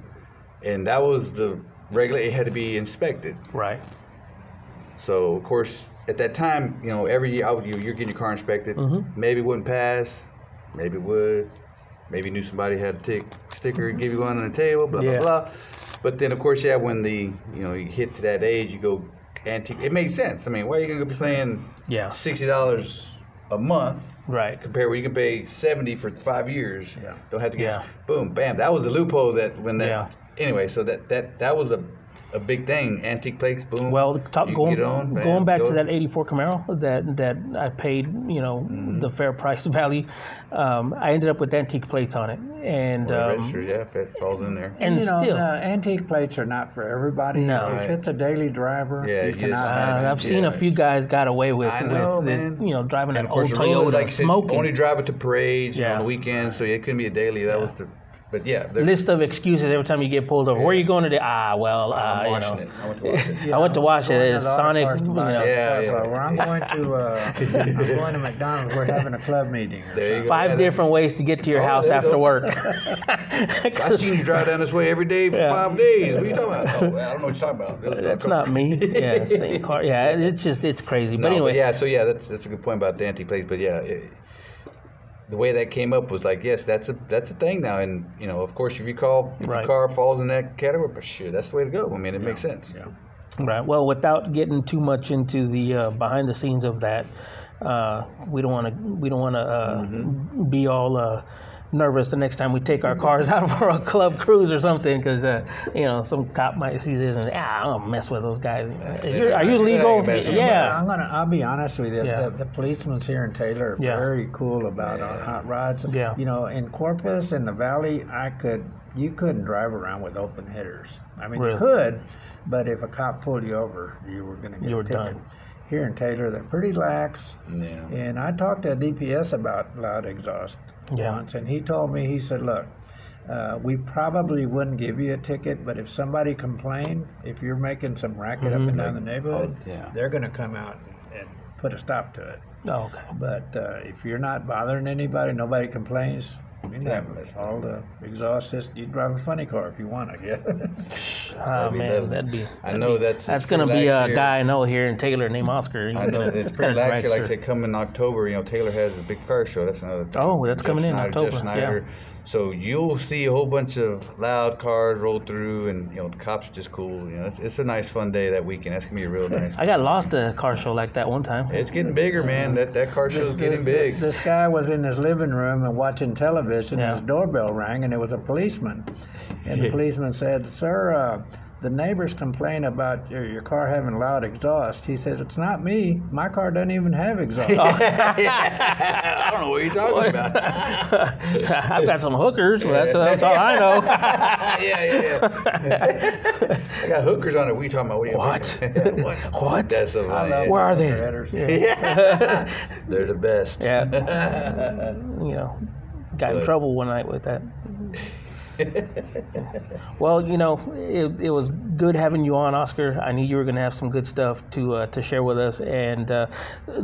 and that was the regular. It had to be inspected. Right. So of course, at that time, you know, every year I would, you, you're getting your car inspected. Mhm. Maybe it wouldn't pass, maybe it would. Maybe knew somebody had a tick sticker, give you one on the table, blah Yeah. blah blah. But then of course, yeah, when the you know you hit to that age, you go antique. It makes sense. I mean, why are you gonna be paying Yeah. sixty dollars a month Right. Compare where you can pay seventy for five years? Yeah. Don't have to get Yeah. boom, bam. That was a loophole that when that. Yeah. Anyway, so that that that was a a big thing. Antique plates, boom. Well, talk, you going on, bam, going back go. to that '84 Camaro that that I paid, you know, Mm-hmm. the fair [LAUGHS] price value. Um, I ended up with antique plates on it, and Well, it um, registers, yeah, if it falls in there. and you know, still, the antique plates are not for everybody. No. If Right. it's a daily driver, Yeah, you you cannot just- uh, I've antique seen a few guys got away with, I know, with, man. with you know driving And an old the rule Toyota, is, like you said, smoking. only drive it to parades and Yeah. on the weekends, so it couldn't be a daily. That was the, but yeah, List of excuses every time you get pulled over. Where are you going today? Ah, well, uh, I'm you know. it. I went to wash it. Yeah, [LAUGHS] I went to I'm it. It's Sonic, parts you know. a Yeah, yeah. Where I'm going to, uh, I'm [LAUGHS] going to McDonald's. We're having a club meeting. There you go. Five Yeah, different ways to get to your Oh, house there you after go. work. [LAUGHS] I seen you drive down this way every day for Yeah. five days. What are you talking about? Oh, well, I don't know what you're talking about. It That's not me. Yeah, same car. Yeah, it's just it's crazy. No, But anyway, yeah, so yeah, that's that's a good point about the antique plates. But yeah, it, the way that came up was like, yes, that's a that's a thing now, and you know, of course, if you call if Right. your car falls in that category, but sure, that's the way to go. I mean, it makes sense. Yeah. Right. Well, without getting too much into the uh, behind the scenes of that, uh, we don't want to we don't want to uh, be all uh, nervous the next time we take our cars [LAUGHS] out for a club cruise or something because uh, you know some cop might see this and ah, I'm gonna mess with those guys. Is your- are you legal? you mess with them. Yeah. I'm gonna. I'll be honest with you. Yeah. The, the policemen here in Taylor are Yeah. very cool about our Yeah. hot rods. Yeah. You know, in Corpus in the Valley, I could. You couldn't drive around with open headers. I mean, Really? you could, but if a cop pulled you over, you were gonna get You a were ticket. done. Here in Taylor, they're pretty lax. Yeah. And I talked to a DPS about loud exhaust Yeah. once, and he told me, he said, look, uh, we probably wouldn't give you a ticket, but if somebody complained, if you're making some racket up Mhm. and down the neighborhood, Oh, yeah. they're going to come out and, and put a stop to it. Oh, okay. But uh, if you're not bothering anybody, nobody complains. You Can't never, mess with all the exhaust system. You drive a funny car if you want, I guess. [LAUGHS] Oh man, lovely. that'd be. I that'd know be- that's- that's gonna be a here. guy I know here in Taylor named Oscar. I know [LAUGHS] it's pretty lax here. Like I said, come in October, you know, Taylor has a big car show. That's another. Thing. Oh, that's Jeff coming in Snyder, Jeff October, yeah. Snyder. So you'll see a whole bunch of loud cars roll through, and you know the cops are just cool. You know, it's, it's a nice, fun day that weekend. That's gonna be real nice. I got lost at a car show like that one time. It's getting bigger, man. That that car show's getting big. This guy was in his living room and watching television. Yeah. And his doorbell rang, and it was a policeman. And the policeman said, "Sir, uh, the neighbors complain about your, your car having loud exhaust." He said, "It's not me. My car doesn't even have exhaust." [LAUGHS] I don't know what you're talking about. [LAUGHS] I've got some hookers. Well, that's, that's all I know. [LAUGHS] yeah, yeah, yeah. I got hookers on it. We talking about? What? What? what? What? That's so I funny. love Where are they? Yeah. Yeah. They're the best. Yeah. you know, got in trouble one night with that. [LAUGHS] Well, you know, it, it was good having you on, Oscar. I knew you were going to have some good stuff to uh, to share with us. And uh,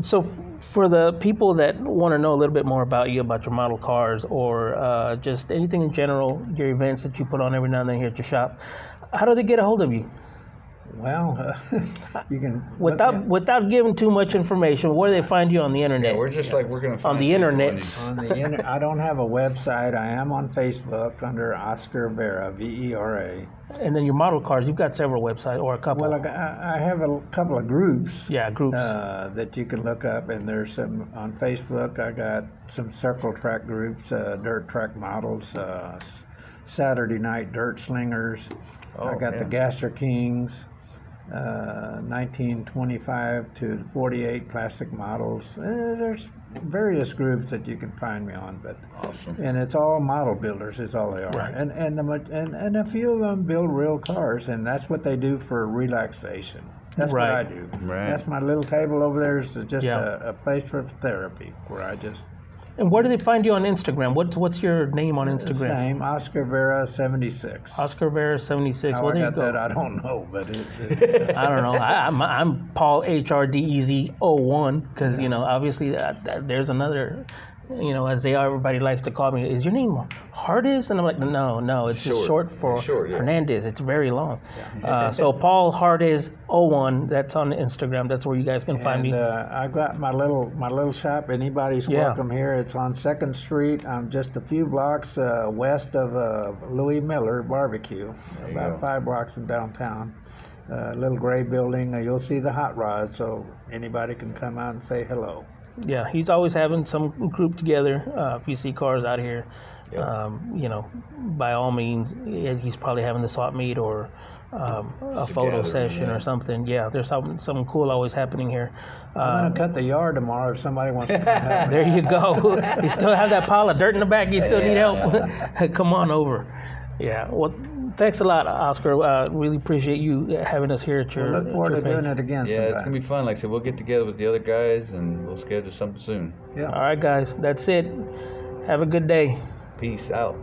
so, f- for the people that want to know a little bit more about you, about your model cars, or uh, just anything in general, your events that you put on every now and then here at your shop, how do they get a hold of you? Well, uh, [LAUGHS] you can Without at- without giving too much information, where do they find you on the internet? yeah, we're just like we're gonna find the internet. on the inter- I don't have a website. I am on Facebook under Oscar Vera, V E R A. and then your model cars, you've got several websites or a couple. Well, I, I have a couple of groups. yeah, groups. uh, that you can look up, and there's some on Facebook. I got some circle track groups, uh, dirt track models, uh, Saturday night dirt slingers. Oh, I got yeah. the Gasser Kings, uh, 1925 to 48 plastic models. Uh, there's various groups that you can find me on, but Awesome. and it's all model builders is all they are Right. and and the and, and a few of them build real cars and that's what they do for relaxation that's what i do Right. that's my little table over there is just Yeah. a, a place for therapy where i just and where do they find you on Instagram? What what's your name on Instagram? same oscar vera 76 Oscar Vera seventy six. Well, i there you go. that i don't know but it, it, [LAUGHS] [LAUGHS] I don't know. I, I'm I'm Paul H R D E Z O one because you know obviously that, that there's another, you know as they are everybody likes to call me. Is your name Hardis? And I'm like no no it's just Short. short for Short, yeah. Hernandez. It's very long. Uh, so Paul Hardis O one. That's on Instagram. That's where you guys can find and me. uh, I got my little my little shop. Anybody's Yeah. welcome here. It's on Second Street. I'm just a few blocks uh, west of uh, Louie Mueller Barbecue, you about five blocks from downtown. Uh, little gray building. Uh, you'll see the hot rod, so anybody can come out and say hello. Yeah, he's always having some group together. Uh, if you see cars out here, Yep. um, you know, by all means, he's probably having the swap meet or um, a photo gathering, session yeah. or something. Yeah, there's something something cool always happening here. I'm Uh, gonna cut the yard tomorrow if somebody wants to come help [LAUGHS] there you go. [LAUGHS] you still have that pile of dirt in the back. You still need Yeah, help. [LAUGHS] Come on over. Yeah. Well, thanks a lot, Oscar. Uh, really appreciate you having us here at your. We'll look forward to at doing it again Yeah, it's gonna be fun. Like I said, we'll get together with the other guys and we'll schedule something soon. yeah. All right, guys. That's it. Have a good day. Peace out.